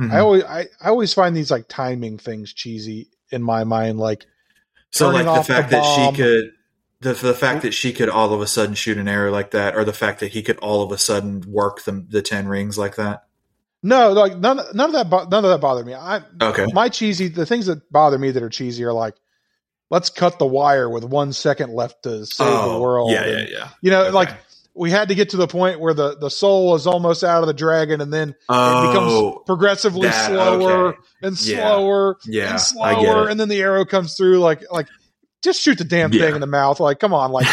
Speaker 1: Mm-hmm. I always, I, I always find these like timing things cheesy in my mind. Like,
Speaker 2: so like the fact the that she could, the the fact that she could all of a sudden shoot an arrow like that, or the fact that he could all of a sudden work the the ten rings like that.
Speaker 1: No, like none, none of that, none of that bothered me. I okay. My cheesy, the things that bother me that are cheesy are like, let's cut the wire with one second left to save oh, the world.
Speaker 2: Yeah, and, yeah, yeah.
Speaker 1: You know, okay. like we had to get to the point where the, the soul is almost out of the dragon and then oh, it becomes oh, progressively that, slower okay. and slower
Speaker 2: yeah.
Speaker 1: and slower and then the arrow comes through like like just shoot the damn yeah. thing in the mouth like come on like,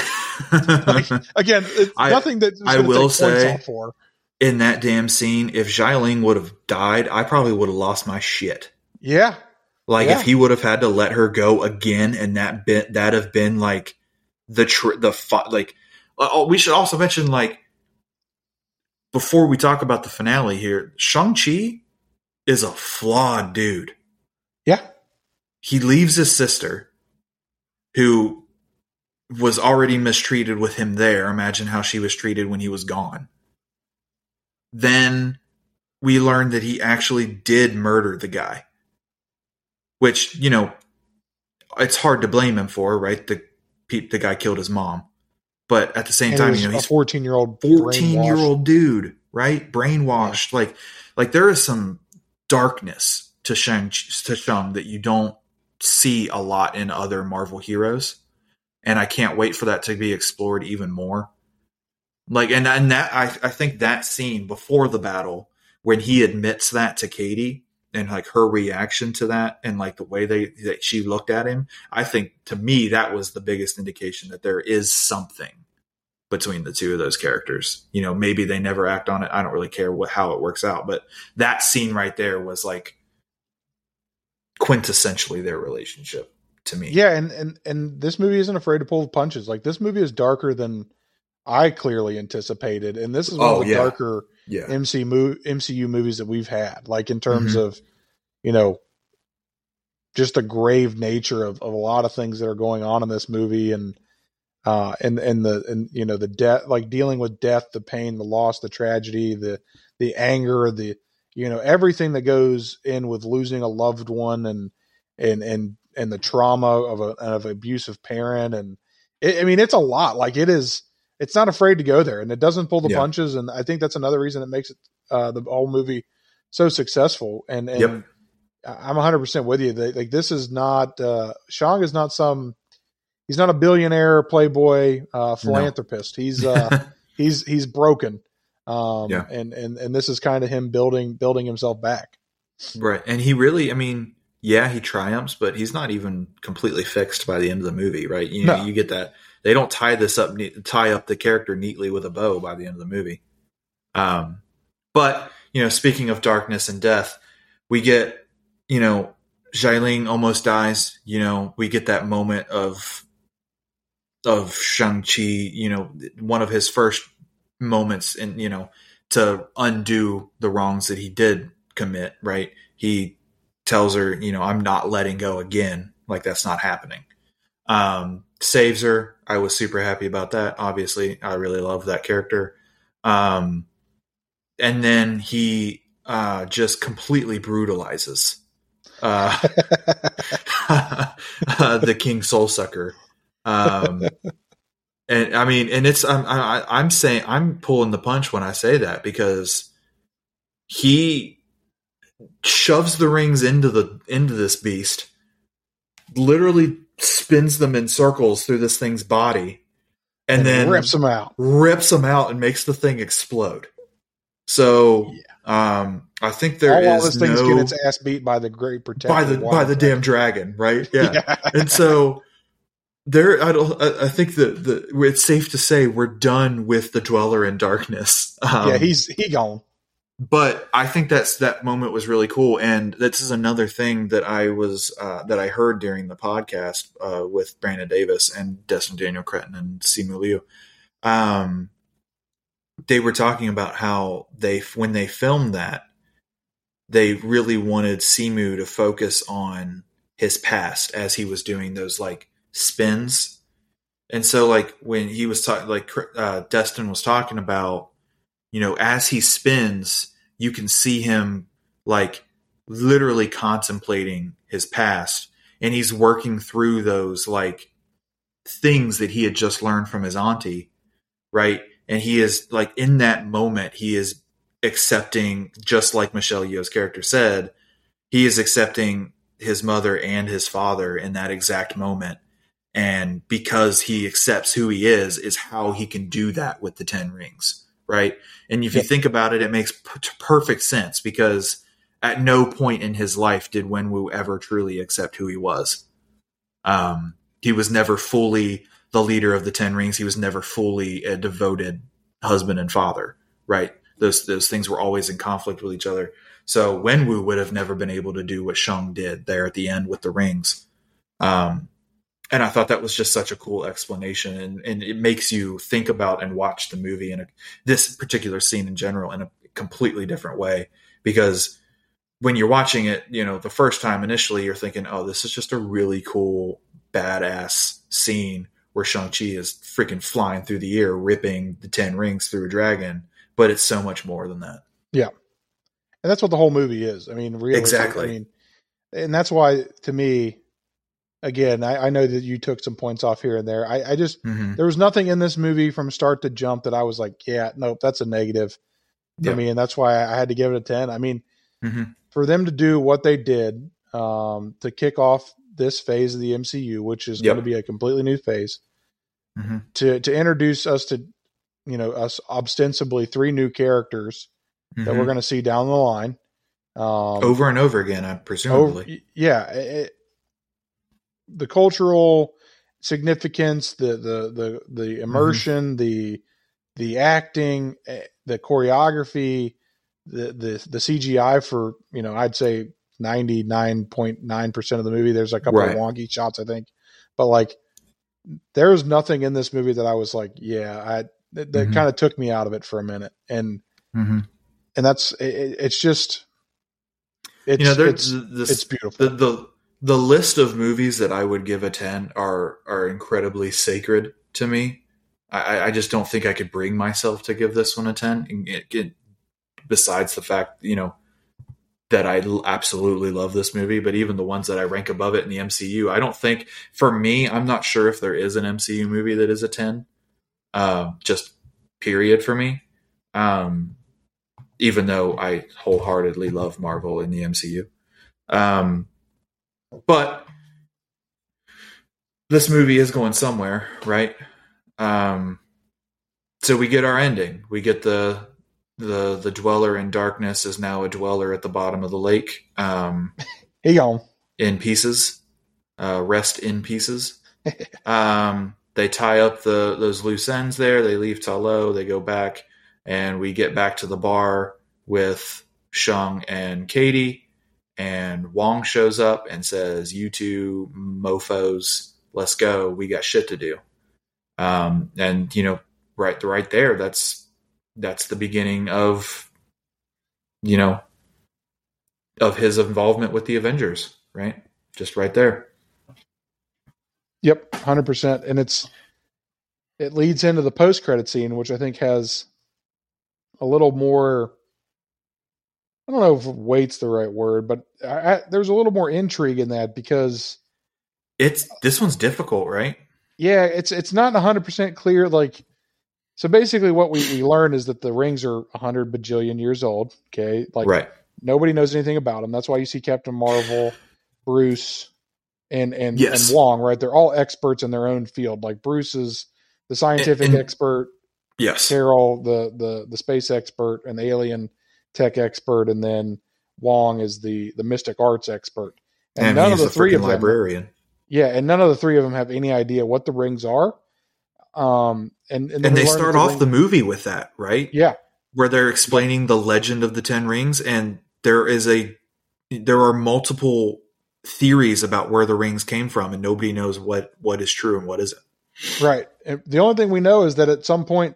Speaker 1: like again I, nothing that
Speaker 2: I will say for. in that damn scene if Xialing would have died I probably would have lost my shit
Speaker 1: yeah
Speaker 2: like if he would have had to let her go again and that bit that have been like the tr- the fu- like uh, oh, we should also mention like before we talk about the finale here, Shang Chi is a flawed dude.
Speaker 1: Yeah,
Speaker 2: he leaves his sister, who was already mistreated with him there. Imagine how she was treated when he was gone. Then we learned that he actually did murder the guy, which you know it's hard to blame him for, right? The the guy killed his mom. But at the same and time, you know, he's
Speaker 1: a 14 year old,
Speaker 2: 14 year old dude, right? Brainwashed. Yeah. Like, like there is some darkness to Shang, to Shang that you don't see a lot in other Marvel heroes. And I can't wait for that to be explored even more. Like, and, and that, I, I think that scene before the battle, when he admits that to Katie, and like her reaction to that and like the way they that she looked at him i think to me that was the biggest indication that there is something between the two of those characters. You know maybe they never act on it. I don't really care what how it works out but that scene right there was like quintessentially their relationship to me.
Speaker 1: Yeah and and and this movie isn't afraid to pull the punches. Like this movie is darker than i clearly anticipated and this is one oh, of the yeah. darker yeah. MCU MCU movies that we've had, like in terms mm-hmm. of, you know, just the grave nature of, of a lot of things that are going on in this movie and uh and and the and you know the death like dealing with death, the pain, the loss, the tragedy, the the anger, the you know, everything that goes in with losing a loved one and and and and the trauma of a of an abusive parent and it, I mean it's a lot. Like it is it's not afraid to go there and it doesn't pull the yeah. punches. And I think that's another reason it makes it uh, the whole movie so successful. And, and yep. I'm 100 percent with you. like this is not uh, Shang is not some he's not a billionaire playboy uh, philanthropist. No. He's uh, he's he's broken. Um, yeah. and and and this is kind of him building building himself back.
Speaker 2: Right, and he really, I mean, yeah, he triumphs, but he's not even completely fixed by the end of the movie, right? You know, no. you get that they don't tie this up tie up the character neatly with a bow by the end of the movie. Um, but you know, speaking of darkness and death, we get you know Xialing almost dies. You know, we get that moment of of Shang Chi. You know, one of his first moments, in you know, to undo the wrongs that he did commit. Right, he tells her, you know, I'm not letting go again. Like that's not happening. Um, saves her. I was super happy about that. Obviously, I really love that character. Um, and then he uh, just completely brutalizes uh, uh, the King Soul Sucker. Um, and I mean, and it's I'm I, I'm saying I'm pulling the punch when I say that because he shoves the rings into the into this beast, literally spins them in circles through this thing's body and,
Speaker 1: And
Speaker 2: then
Speaker 1: rips them out.
Speaker 2: rips them out and makes the thing explode. So um, I think there
Speaker 1: All
Speaker 2: is
Speaker 1: while this thing's
Speaker 2: no
Speaker 1: getting its ass beat by the great protector.
Speaker 2: by the by the damn dragon, right? Yeah.
Speaker 1: Yeah.
Speaker 2: and so there, I don't. I I think that the it's safe to say we're done with the dweller in darkness. Um,
Speaker 1: yeah, he's he gone.
Speaker 2: But I think that's that moment was really cool, and this is another thing that I was uh, that I heard during the podcast uh, with Brandon Davis and Destin Daniel Cretton and Simu Liu. Um, they were talking about how they when they filmed that, they really wanted Simu to focus on his past as he was doing those like spins, and so like when he was talking, like uh, Destin was talking about you know, as he spins, you can see him like literally contemplating his past and he's working through those like things that he had just learned from his auntie, right? And he is like in that moment, he is accepting, just like Michelle Yeoh's character said, he is accepting his mother and his father in that exact moment. And because he accepts who he is, is how he can do that with the 10 rings right? And if you think about it, it makes p- perfect sense because at no point in his life did Wenwu ever truly accept who he was. Um, he was never fully the leader of the Ten Rings. He was never fully a devoted husband and father, right? Those those things were always in conflict with each other. So Wenwu would have never been able to do what Shang did there at the end with the rings. Um, and I thought that was just such a cool explanation, and, and it makes you think about and watch the movie and this particular scene in general in a completely different way. Because when you're watching it, you know, the first time initially, you're thinking, "Oh, this is just a really cool, badass scene where Shang Chi is freaking flying through the air, ripping the Ten Rings through a dragon." But it's so much more than that.
Speaker 1: Yeah, and that's what the whole movie is. I mean, really,
Speaker 2: Exactly.
Speaker 1: I mean, and that's why, to me, again, I, I know that you took some points off here and there. I, I just
Speaker 2: Mm-hmm.
Speaker 1: there was nothing in this movie from start to jump that I was like, yeah, nope, that's a negative for me, and that's why I had to give it a ten. I mean,
Speaker 2: Mhm.
Speaker 1: for them to do what they did um, to kick off this phase of the MCU, which is
Speaker 2: Yep.
Speaker 1: going to be a completely new phase,
Speaker 2: Mhm.
Speaker 1: to to introduce us to, you know, us ostensibly three new characters that we're going to see down the line. Um,
Speaker 2: over and over again, I
Speaker 1: Oh,
Speaker 2: presumably.
Speaker 1: yeah. it- the cultural significance, the the the the immersion, the the acting, eh, the choreography, the the the CGI for you know I'd say ninety nine point nine percent of the movie. There's a couple
Speaker 2: Right.
Speaker 1: of wonky shots, I think, but like there's nothing in this movie that I was like, yeah, I that, that
Speaker 2: Mhm.
Speaker 1: kind of took me out of it for a minute, and
Speaker 2: hmm
Speaker 1: and that's it, it- it's just it's
Speaker 2: You know,
Speaker 1: it's
Speaker 2: the,
Speaker 1: it's beautiful.
Speaker 2: the the the list of movies that I would give a ten are are incredibly sacred to me. I, I just don't think I could bring myself to give this one a ten. It- it- besides the fact, you know, that I absolutely love this movie, but even the ones that I rank above it in the MCU, I don't think for me, I'm not sure if there is an MCU movie that is a ten. Uh, just period for me. Um, even though I wholeheartedly love Marvel in the MCU. Um, but this movie is going somewhere, right? Um, so we get our ending. We get the the the dweller in darkness is now a dweller at the bottom of the lake, um,
Speaker 1: he gone.
Speaker 2: in pieces, uh, rest in pieces. um, they tie up the those loose ends there. They leave Ta Lo. They go back, and we get back to the bar with Shang and Katie. And Wong shows up and says, "You two mofo's, let's go. We got shit to do." Um, and you know, right, right there, that's that's the beginning of, you know, of his involvement with the Avengers. Right, just right there.
Speaker 1: Yep, hundred percent. And it's it leads into the post credit scene, which I think has a little more. I don't know if weight's the right word, but I, I, there's a little more intrigue in that because
Speaker 2: It's this one's difficult, right?
Speaker 1: yeah, it's it's not hundred percent clear. Like, so basically, what we we learn is that the rings are hundred bajillion years old. Okay, like
Speaker 2: right.
Speaker 1: nobody knows anything about them. That's why you see Captain Marvel, Bruce, and and
Speaker 2: Yes.
Speaker 1: and Wong. Right, they're all experts in their own field. Like Bruce is the scientific
Speaker 2: And- and-
Speaker 1: expert,
Speaker 2: Yes.
Speaker 1: Carol, the the the space expert, and the alien tech expert, and then Wong is the the mystic arts expert. And,
Speaker 2: And,
Speaker 1: none of the
Speaker 2: the
Speaker 1: three of them,
Speaker 2: librarian.
Speaker 1: yeah, and none of the three of them have any idea what the rings are. Um, and and,
Speaker 2: And they start
Speaker 1: that
Speaker 2: off
Speaker 1: ring-
Speaker 2: the movie with that, right?
Speaker 1: yeah,
Speaker 2: Where they're explaining the legend of the Ten Rings, and there is a there are multiple theories about where the rings came from, and nobody knows what what is true and what isn't.
Speaker 1: right. The only thing we know is that at some point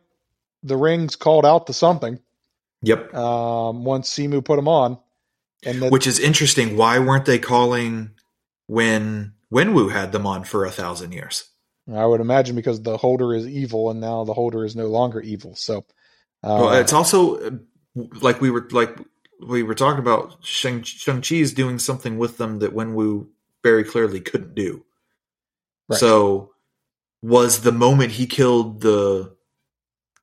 Speaker 1: the rings called out to something.
Speaker 2: Yep.
Speaker 1: Um, once Simu put them on, and that
Speaker 2: Which is interesting. Why weren't they calling when Wenwu had them on for a thousand years?
Speaker 1: I would imagine because the holder is evil, and now the holder is no longer evil. So, uh,
Speaker 2: Well, it's also uh, like we were like we were talking about Shang Shang Chi's doing something with them that Wenwu very clearly couldn't do.
Speaker 1: Right.
Speaker 2: So, was the moment he killed the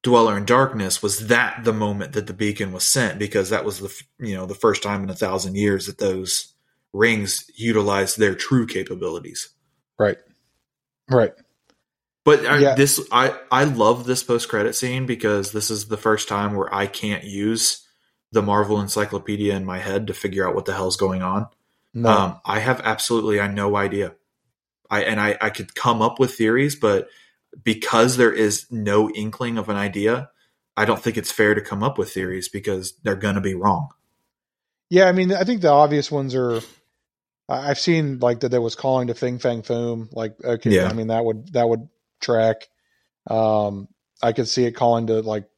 Speaker 2: Dweller in Darkness was that the moment that the beacon was sent because that was the you know the first time in a thousand years that those rings utilized their true capabilities.
Speaker 1: right, right.
Speaker 2: But I,
Speaker 1: Yeah.
Speaker 2: this, I, I love this post credit scene because this is the first time where I can't use the Marvel Encyclopedia in my head to figure out what the hell's going on.
Speaker 1: No,
Speaker 2: Um, I have absolutely I no idea. I and I, I could come up with theories, but because there is no inkling of an idea, I don't think it's fair to come up with theories because they're gonna be wrong.
Speaker 1: yeah. I mean, I think the obvious ones are. I've seen like that. There was calling to Fin Fang Foom. Like, okay,
Speaker 2: Yeah.
Speaker 1: I mean that would that would track. Um, I could see it calling to like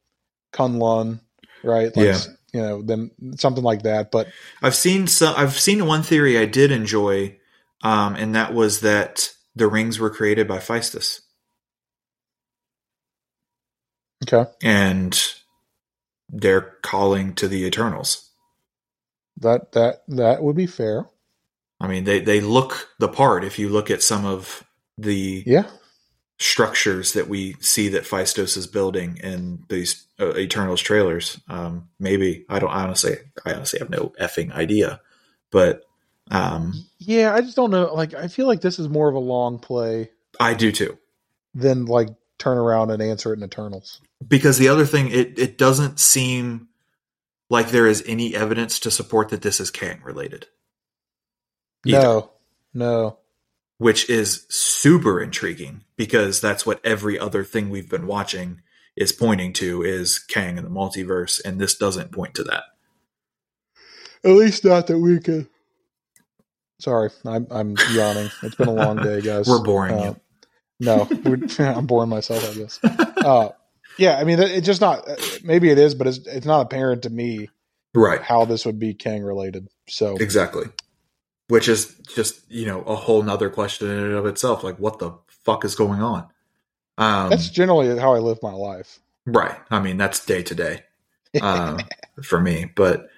Speaker 1: Kunlun, right? Like,
Speaker 2: Yeah.
Speaker 1: you know, them something like that. But
Speaker 2: I've seen some. I've seen one theory I did enjoy, um, and that was that the rings were created by Phastos.
Speaker 1: Okay,
Speaker 2: and they're calling to the Eternals.
Speaker 1: that that that would be fair.
Speaker 2: I mean, they they look the part. If you look at some of the
Speaker 1: Yeah,
Speaker 2: structures that we see that Phastos is building in these uh, Eternals trailers, um, maybe I don't honestly, I honestly have no effing idea, but um,
Speaker 1: yeah. I just don't know. Like, I feel like this is more of a long play
Speaker 2: I do too.
Speaker 1: than like turn around and answer it in Eternals.
Speaker 2: Because the other thing, it it doesn't seem like there is any evidence to support that this is Kang related. Either.
Speaker 1: No, no.
Speaker 2: which is super intriguing because that's what every other thing we've been watching is pointing to is Kang and the multiverse, and this doesn't point to that.
Speaker 1: At least not that we could. Sorry, I'm I'm yawning. It's been a long day, guys.
Speaker 2: We're boring
Speaker 1: Uh,
Speaker 2: you.
Speaker 1: No, I'm boring myself. I guess. Uh, yeah, I mean, it's just not. Maybe it is, but it's it's not apparent to me
Speaker 2: Right.
Speaker 1: how this would be Kang related. So
Speaker 2: Exactly. Which is just, you know, a whole nother question in and of itself. Like, what the fuck is going on? Um,
Speaker 1: that's generally how I live my life.
Speaker 2: Right. I mean, that's day to day uh, for me. But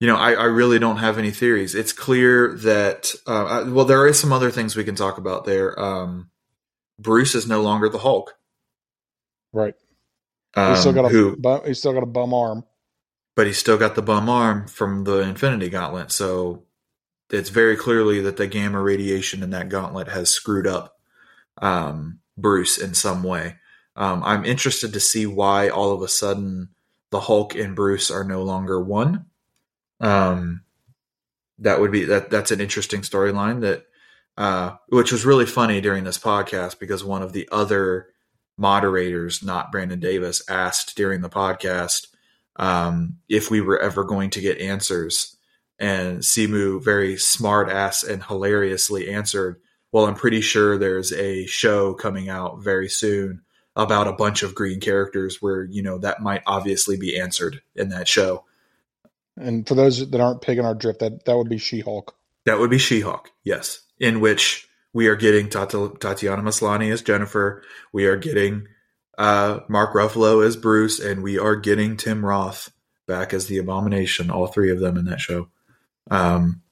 Speaker 2: you know, I, I really don't have any theories. It's clear that uh, I- well, there is some other things we can talk about there. Um, Bruce is no longer the Hulk.
Speaker 1: Right.
Speaker 2: Um,
Speaker 1: He's still got a
Speaker 2: who,
Speaker 1: bum, he's still got a bum arm.
Speaker 2: but he's still got the bum arm from the Infinity Gauntlet. So it's very clearly that the gamma radiation in that gauntlet has screwed up um, Bruce in some way. Um, I'm interested to see why all of a sudden the Hulk and Bruce are no longer one. Um, that would be that. That's an interesting storyline that, uh, which was really funny during this podcast because one of the other moderators, not Brandon Davis, asked during the podcast um, if we were ever going to get answers. And Simu very smart ass and hilariously answered, Well, I'm pretty sure there's a show coming out very soon about a bunch of green characters where, you know, that might obviously be answered in that show.
Speaker 1: And for those that aren't picking our drift, that that would be She Hulk.
Speaker 2: That would be She Hulk, yes. In which we are getting Tat- Tatiana Maslany as Jennifer. We are getting uh, Mark Ruffalo as Bruce, and we are getting Tim Roth back as the Abomination. All three of them in that show. Um,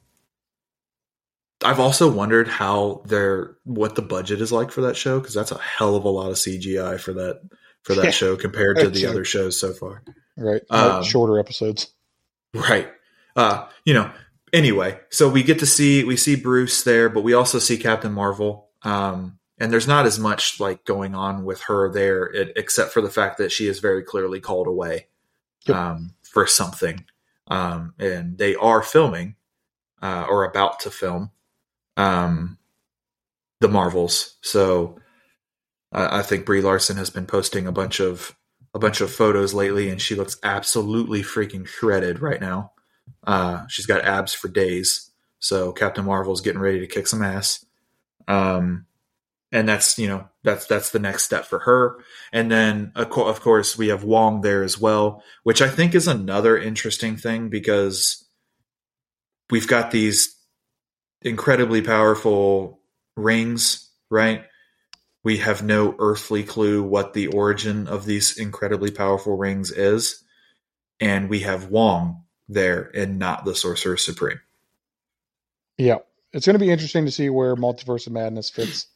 Speaker 2: I've also wondered how their what the budget is like for that show because that's a hell of a lot of CGI for that for that show compared to the other shows so far.
Speaker 1: Right.
Speaker 2: Um,
Speaker 1: Shorter episodes.
Speaker 2: Right. Uh, you know, anyway, so we get to see we see Bruce there, but we also see Captain Marvel. Um, and there's not as much like going on with her there, it, except for the fact that she is very clearly called away
Speaker 1: Yep.
Speaker 2: um, for something, um, and they are filming uh, or about to film um, the Marvels. So I I think Brie Larson has been posting a bunch of a bunch of photos lately, and she looks absolutely freaking shredded right now. Uh, she's got abs for days. So Captain Marvel's getting ready to kick some ass. Um, and that's you know that's that's the next step for her. And then of co- of course we have Wong there as well, which I think is another interesting thing because we've got these incredibly powerful rings, right? We have no earthly clue what the origin of these incredibly powerful rings is, and we have Wong there and not the Sorcerer Supreme.
Speaker 1: Yeah, it's going to be interesting to see where Multiverse of Madness fits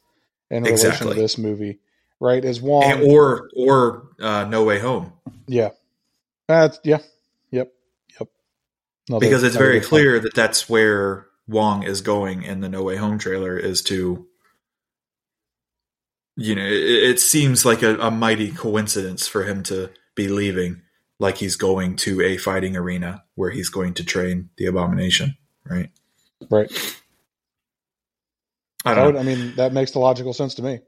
Speaker 1: in relation
Speaker 2: Exactly.
Speaker 1: to this movie, right? As Wong,
Speaker 2: And, or or uh, No Way Home.
Speaker 1: yeah, that's yeah, yep, yep. Another-
Speaker 2: because it's very
Speaker 1: good point.
Speaker 2: clear that that's where Wong is going in the No Way Home trailer is to you know it, it seems like a, a mighty coincidence for him to be leaving like he's going to a fighting arena where he's going to train the abomination right
Speaker 1: right?
Speaker 2: I don't
Speaker 1: would. I mean, that makes the logical sense to me.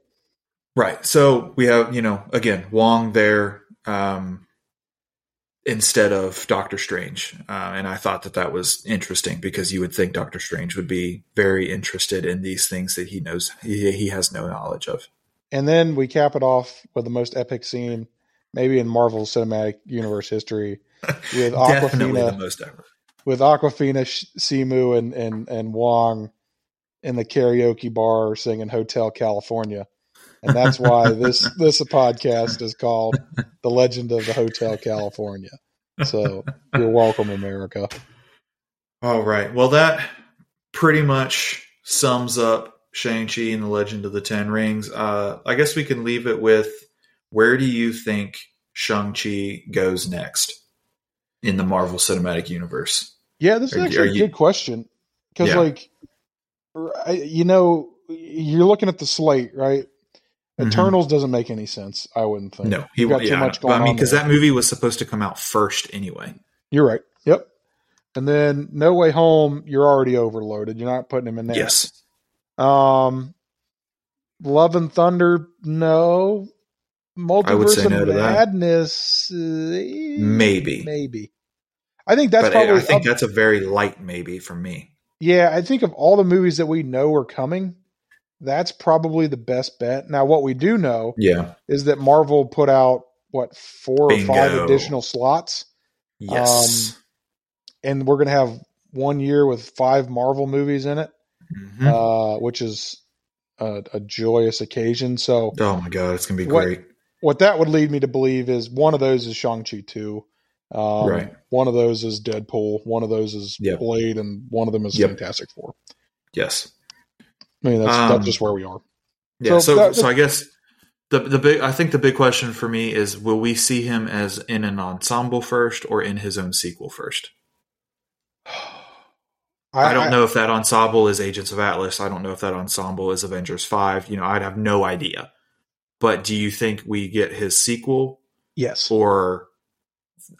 Speaker 2: right so we have you know again Wong there um instead of Doctor Strange uh, and I thought that that was interesting because you would think Doctor Strange would be very interested in these things that he knows he, he has no knowledge of
Speaker 1: And then we cap it off with the most epic scene, maybe in Marvel Cinematic Universe history, with
Speaker 2: the
Speaker 1: Awkwafina,
Speaker 2: most ever
Speaker 1: with Awkwafina, Simu, and and and Wong in the karaoke bar singing Hotel California, and that's why this this podcast is called The Legend of the Hotel California. So you're welcome, America.
Speaker 2: All right. Well, that pretty much sums up Shang-Chi and the Legend of the Ten Rings. Uh, I guess we can leave it with where do you think Shang-Chi goes next in the Marvel Cinematic Universe?
Speaker 1: Yeah, this is
Speaker 2: Are
Speaker 1: actually
Speaker 2: are
Speaker 1: a
Speaker 2: you-
Speaker 1: good question because,
Speaker 2: Yeah.
Speaker 1: like, you know, you're looking at the slate, right?
Speaker 2: Mhm.
Speaker 1: Eternals doesn't make any sense. I wouldn't think.
Speaker 2: No, he
Speaker 1: You've got
Speaker 2: yeah,
Speaker 1: too much going
Speaker 2: I mean, because that movie was supposed to come out first anyway.
Speaker 1: You're right. Yep. And then No Way Home, you're already overloaded. You're not putting him in there.
Speaker 2: Yes.
Speaker 1: Um, Love and Thunder, no. Multiverse
Speaker 2: say
Speaker 1: of
Speaker 2: no to that.
Speaker 1: Madness, eh,
Speaker 2: Maybe.
Speaker 1: maybe. I think that's
Speaker 2: but
Speaker 1: probably.
Speaker 2: I think
Speaker 1: of-
Speaker 2: that's a very light maybe for me.
Speaker 1: yeah, I think of all the movies that we know are coming, that's probably the best bet. Now, what we do know
Speaker 2: Yeah.
Speaker 1: is that Marvel put out what four or five additional slots,
Speaker 2: Yes.
Speaker 1: and we're going to have one year with five Marvel movies in it,
Speaker 2: Mhm.
Speaker 1: uh, which is a, a joyous occasion. So,
Speaker 2: oh my god, it's gonna be
Speaker 1: what-
Speaker 2: great.
Speaker 1: What that would lead me to believe is one of those is Shang Chi two, um,
Speaker 2: Right.
Speaker 1: One of those is Deadpool. One of those is
Speaker 2: Yep.
Speaker 1: Blade, and one of them is
Speaker 2: Yep.
Speaker 1: Fantastic Four.
Speaker 2: Yes.
Speaker 1: I mean, that's
Speaker 2: Um,
Speaker 1: that's just where we are.
Speaker 2: Yeah.
Speaker 1: So
Speaker 2: So,
Speaker 1: that-
Speaker 2: so I guess the the big I think the big question for me is will we see him as in an ensemble first or in his own sequel first? I, don't know if that ensemble is Agents of Atlas. I don't know if that ensemble is Avengers Five. You know, I'd have no idea. But do you think we get his sequel
Speaker 1: Yes.
Speaker 2: or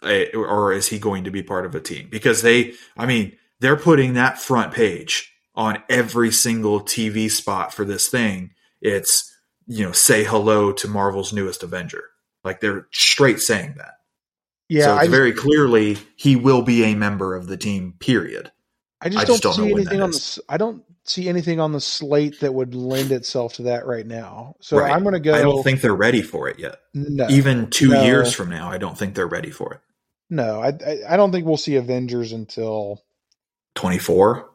Speaker 2: a, or is he going to be part of a team? Because they, I mean, they're putting that front page on every single TV spot for this thing. It's you know, say hello to Marvel's newest Avenger. Like they're straight saying that.
Speaker 1: Yeah,
Speaker 2: so
Speaker 1: I
Speaker 2: very clearly he will be a member of the team. Period.
Speaker 1: I just
Speaker 2: I
Speaker 1: don't,
Speaker 2: just don't
Speaker 1: see anything on the.
Speaker 2: is.
Speaker 1: I don't see anything on the slate that would lend itself to that right now. So
Speaker 2: Right.
Speaker 1: I'm going to go.
Speaker 2: I don't think they're ready for it yet.
Speaker 1: no,
Speaker 2: Even two
Speaker 1: No.
Speaker 2: years from now, I don't think they're ready for it.
Speaker 1: no. I, I I don't think we'll see Avengers until
Speaker 2: 24,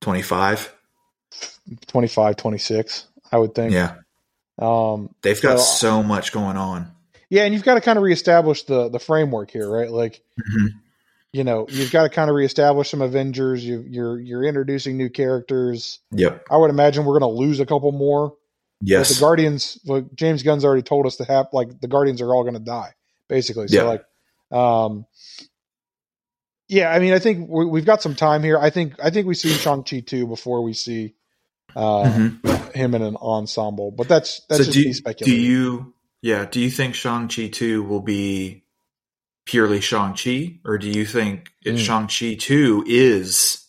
Speaker 2: 25.
Speaker 1: 25, 26, I would think.
Speaker 2: Yeah.
Speaker 1: Um.
Speaker 2: They've got
Speaker 1: So-
Speaker 2: so much going on.
Speaker 1: Yeah, and you've got to kind of reestablish the the framework here, right? Like,
Speaker 2: Mhm.
Speaker 1: You know, you've got to kind of reestablish some Avengers. You, you're you're introducing new characters.
Speaker 2: Yep.
Speaker 1: I would imagine we're going to lose a couple more.
Speaker 2: Yes.
Speaker 1: the Guardians, like James Gunn's already told us to have like the Guardians are all going to die, basically. So
Speaker 2: Yeah.
Speaker 1: like, um, yeah, I mean, I think we, we've got some time here. I think I think we see Shang Chi two before we see uh, mm-hmm. him in an ensemble. But that's that's so just
Speaker 2: do, me speculating. Do you? Yeah. Do you think Shang Chi two will be purely Shang Chi, or do you think mm. Shang Chi two is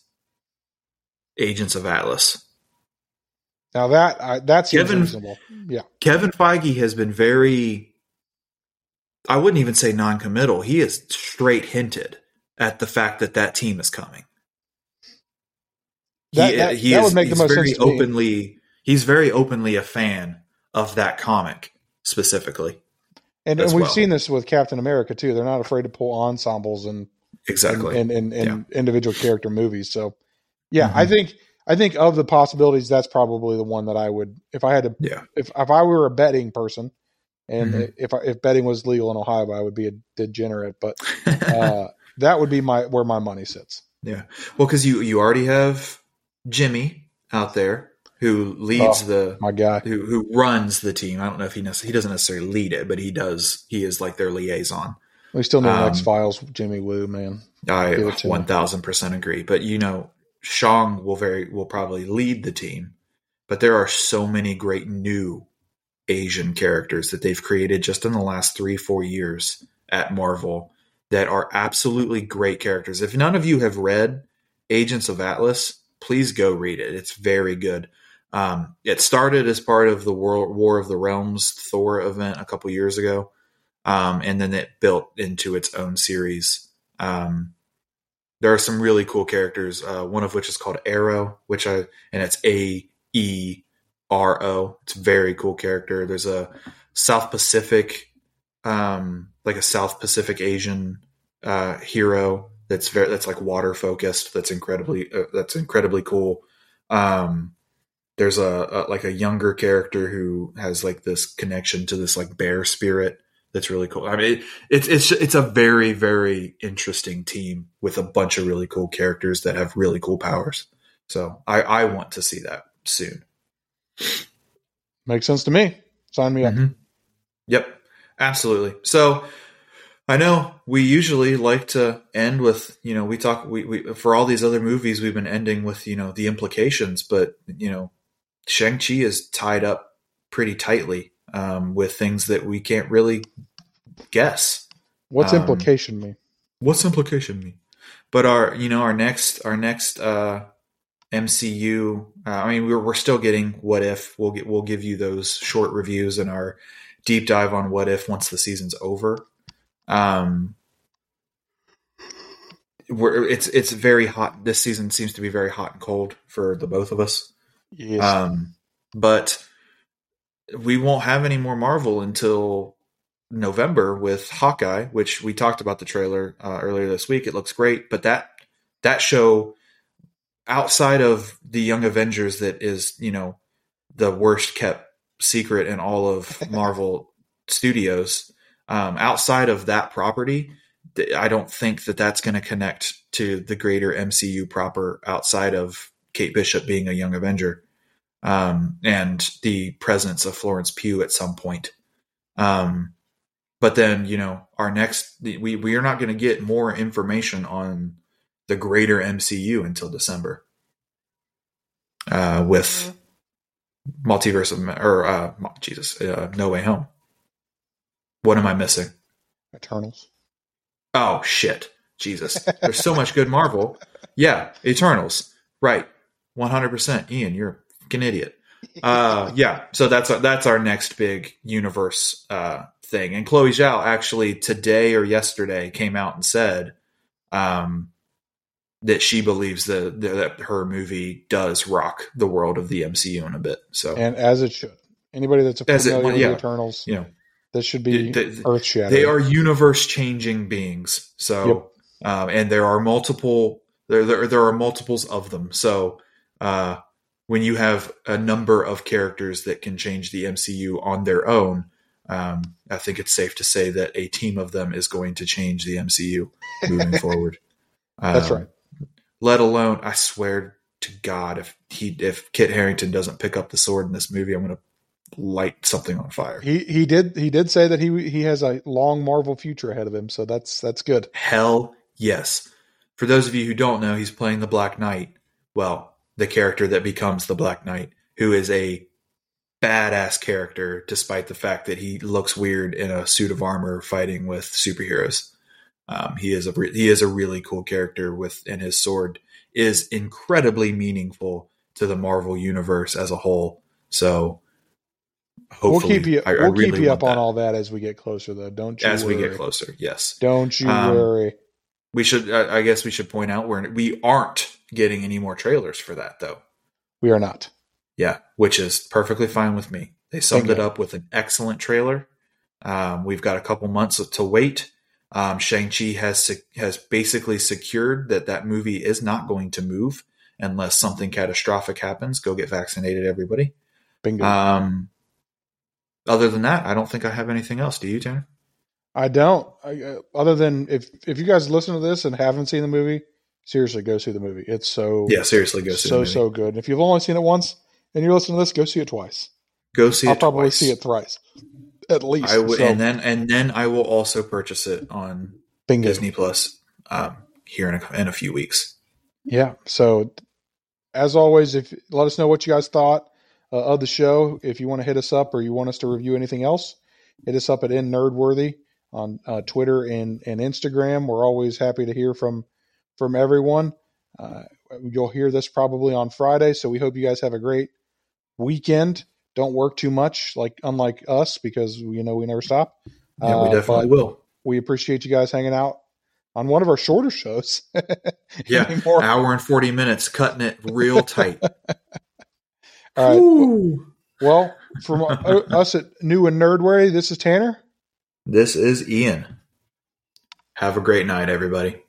Speaker 2: Agents of Atlas?
Speaker 1: Now that uh, that's Kevin, reasonable. Yeah.
Speaker 2: Kevin Feige has been very. I wouldn't even say non-committal. He has straight hinted at the fact that that team is coming. That, he, that, he that is, would make the most very sense openly. He's very openly a fan of that comic specifically.
Speaker 1: And, and we've well. seen this with Captain America too. They're not afraid to pull ensembles and
Speaker 2: exactly
Speaker 1: and and, and, yeah. individual character movies. So, yeah, mm-hmm. I think I think of the possibilities, that's probably the one that I would if I had to.
Speaker 2: Yeah.
Speaker 1: If if I were a betting person, and mm-hmm. if if betting was legal in Ohio, I would be a degenerate. But uh, that would be my where my money sits.
Speaker 2: Yeah. Well, because you you already have Jimmy out there who leads oh, the
Speaker 1: my guy
Speaker 2: who who runs the team. I don't know if he he doesn't necessarily lead it, but he does. He is like their liaison.
Speaker 1: We still need um, X Files, Jimmy Woo, man.
Speaker 2: I one thousand percent agree. But you know, Shang will very will probably lead the team, but there are so many great new Asian characters that they've created just in the last three four years at Marvel that are absolutely great characters. If none of you have read Agents of Atlas, please go read it. It's very good. Um, it started as part of the World War of the Realms Thor event a couple years ago, um, and then it built into its own series. Um, there are some really cool characters. Uh, one of which is called Aero, which I and it's A E R O. It's a very cool character. There's a South Pacific, um, like a South Pacific Asian uh, hero that's very that's like water focused. That's incredibly uh, that's incredibly cool. Um, there's a, a, like a younger character who has like this connection to this like bear spirit that's really cool. I mean, it's it's it's a very very interesting team with a bunch of really cool characters that have really cool powers. So I I want to see that soon.
Speaker 1: Makes sense to me. Sign me mm-hmm. up.
Speaker 2: Yep, absolutely. So I know we usually like to end with, you know, we talk, we, we, for all these other movies, we've been ending with, you know, the implications, but, you know, Shang-Chi is tied up pretty tightly um, with things that we can't really guess.
Speaker 1: What's um, implication mean?
Speaker 2: What's implication mean? But our, you know, our next, our next, uh, MCU. Uh, I mean, we're we're still getting what if. We'll get we'll give you those short reviews and our deep dive on what if once the season's over. Um, we're, it's it's very hot. This season seems to be very hot and cold for the both of us. Yes. Um, but we won't have any more Marvel until November with Hawkeye, which we talked about the trailer uh, earlier this week. It looks great, but that that show outside of the Young Avengers, that is you know the worst kept secret in all of Marvel Studios um, outside of that property, I don't think that that's going to connect to the greater MCU proper outside of Kate Bishop being a young Avenger um, and the presence of Florence Pugh at some point. Um, but then, you know, our next, we, we are not going to get more information on the greater MCU until December uh, with mm-hmm. Multiverse of, or uh, Jesus, uh, No Way Home. What am I missing?
Speaker 1: Eternals.
Speaker 2: Oh shit. Jesus. There's so much good Marvel. Yeah, Eternals. Right. 100%. Ian, you're a fucking idiot. Uh yeah, so that's our, that's our next big universe uh thing. And Chloe Zhao actually today or yesterday came out and said um that she believes that that her movie does rock the world of the MCU in a bit. So
Speaker 1: and as it should. Anybody that's familiar it, well, yeah, with Eternals,
Speaker 2: know,
Speaker 1: this should be earth shattering.
Speaker 2: They are universe changing beings. So, yep. um, and there are multiple there, there there are multiples of them. So, uh, when you have a number of characters that can change the MCU on their own, um, I think it's safe to say that a team of them is going to change the MCU moving forward.
Speaker 1: That's um, right.
Speaker 2: Let alone, I swear to God, if he if Kit Harington doesn't pick up the sword in this movie, I'm going to light something on fire.
Speaker 1: He he did he did say that he he has a long Marvel future ahead of him, so that's that's good.
Speaker 2: Hell yes. For those of you who don't know, he's playing the Black Knight. Well, the character that becomes the Black Knight. who is a badass character, despite the fact that he looks weird in a suit of armor fighting with superheroes. Um, he is a re- he is a really cool character with, and his sword is incredibly meaningful to the Marvel universe as a whole. So hopefully,
Speaker 1: we'll keep you
Speaker 2: I, I
Speaker 1: we'll
Speaker 2: really
Speaker 1: keep you up on all that as we get closer, though. Don't you
Speaker 2: as we get closer. Yes,
Speaker 1: Don't you
Speaker 2: Um,
Speaker 1: worry.
Speaker 2: we should. I I guess we should point out we're we aren't getting any more trailers for that though.
Speaker 1: We are not.
Speaker 2: Yeah, which is perfectly fine with me. They summed it
Speaker 1: Bingo.
Speaker 2: up with an excellent trailer. Um, we've got a couple months to wait. Um, Shang Chi has has basically secured that that movie is not going to move unless something catastrophic happens. Go get vaccinated, everybody.
Speaker 1: Bingo.
Speaker 2: Um, other than that, I don't think I have anything else. Do you, Tanner?
Speaker 1: I don't. I, uh, other than if if you guys listen to this and haven't seen the movie, seriously, go see the movie. It's so
Speaker 2: Yeah, seriously, go see
Speaker 1: so so good. And if you've only seen it once and you're listening to this, go see it twice.
Speaker 2: Go see
Speaker 1: I'll
Speaker 2: it.
Speaker 1: probably
Speaker 2: twice.
Speaker 1: see it thrice, at least.
Speaker 2: I would,
Speaker 1: So,
Speaker 2: and then and then I will also purchase it on
Speaker 1: bingo.
Speaker 2: Disney Plus um, here in a, in a few weeks.
Speaker 1: Yeah. So, as always, if let us know what you guys thought uh, of the show. If you want to hit us up or you want us to review anything else, hit us up at in nerdworthy on uh, Twitter and and Instagram. We're always happy to hear from from everyone. Uh, you'll hear this probably on Friday, so we hope you guys have a great weekend. Don't work too much, like unlike us, because you know we never stop.
Speaker 2: Yeah, we
Speaker 1: Uh,
Speaker 2: definitely will.
Speaker 1: we appreciate you guys hanging out on one of our shorter shows.
Speaker 2: Yeah,
Speaker 1: Anymore.
Speaker 2: hour and forty minutes, cutting it real tight.
Speaker 1: All right. Well, from us at New and Nerdwary, this is Tanner.
Speaker 2: This is Ian. Have a great night, everybody.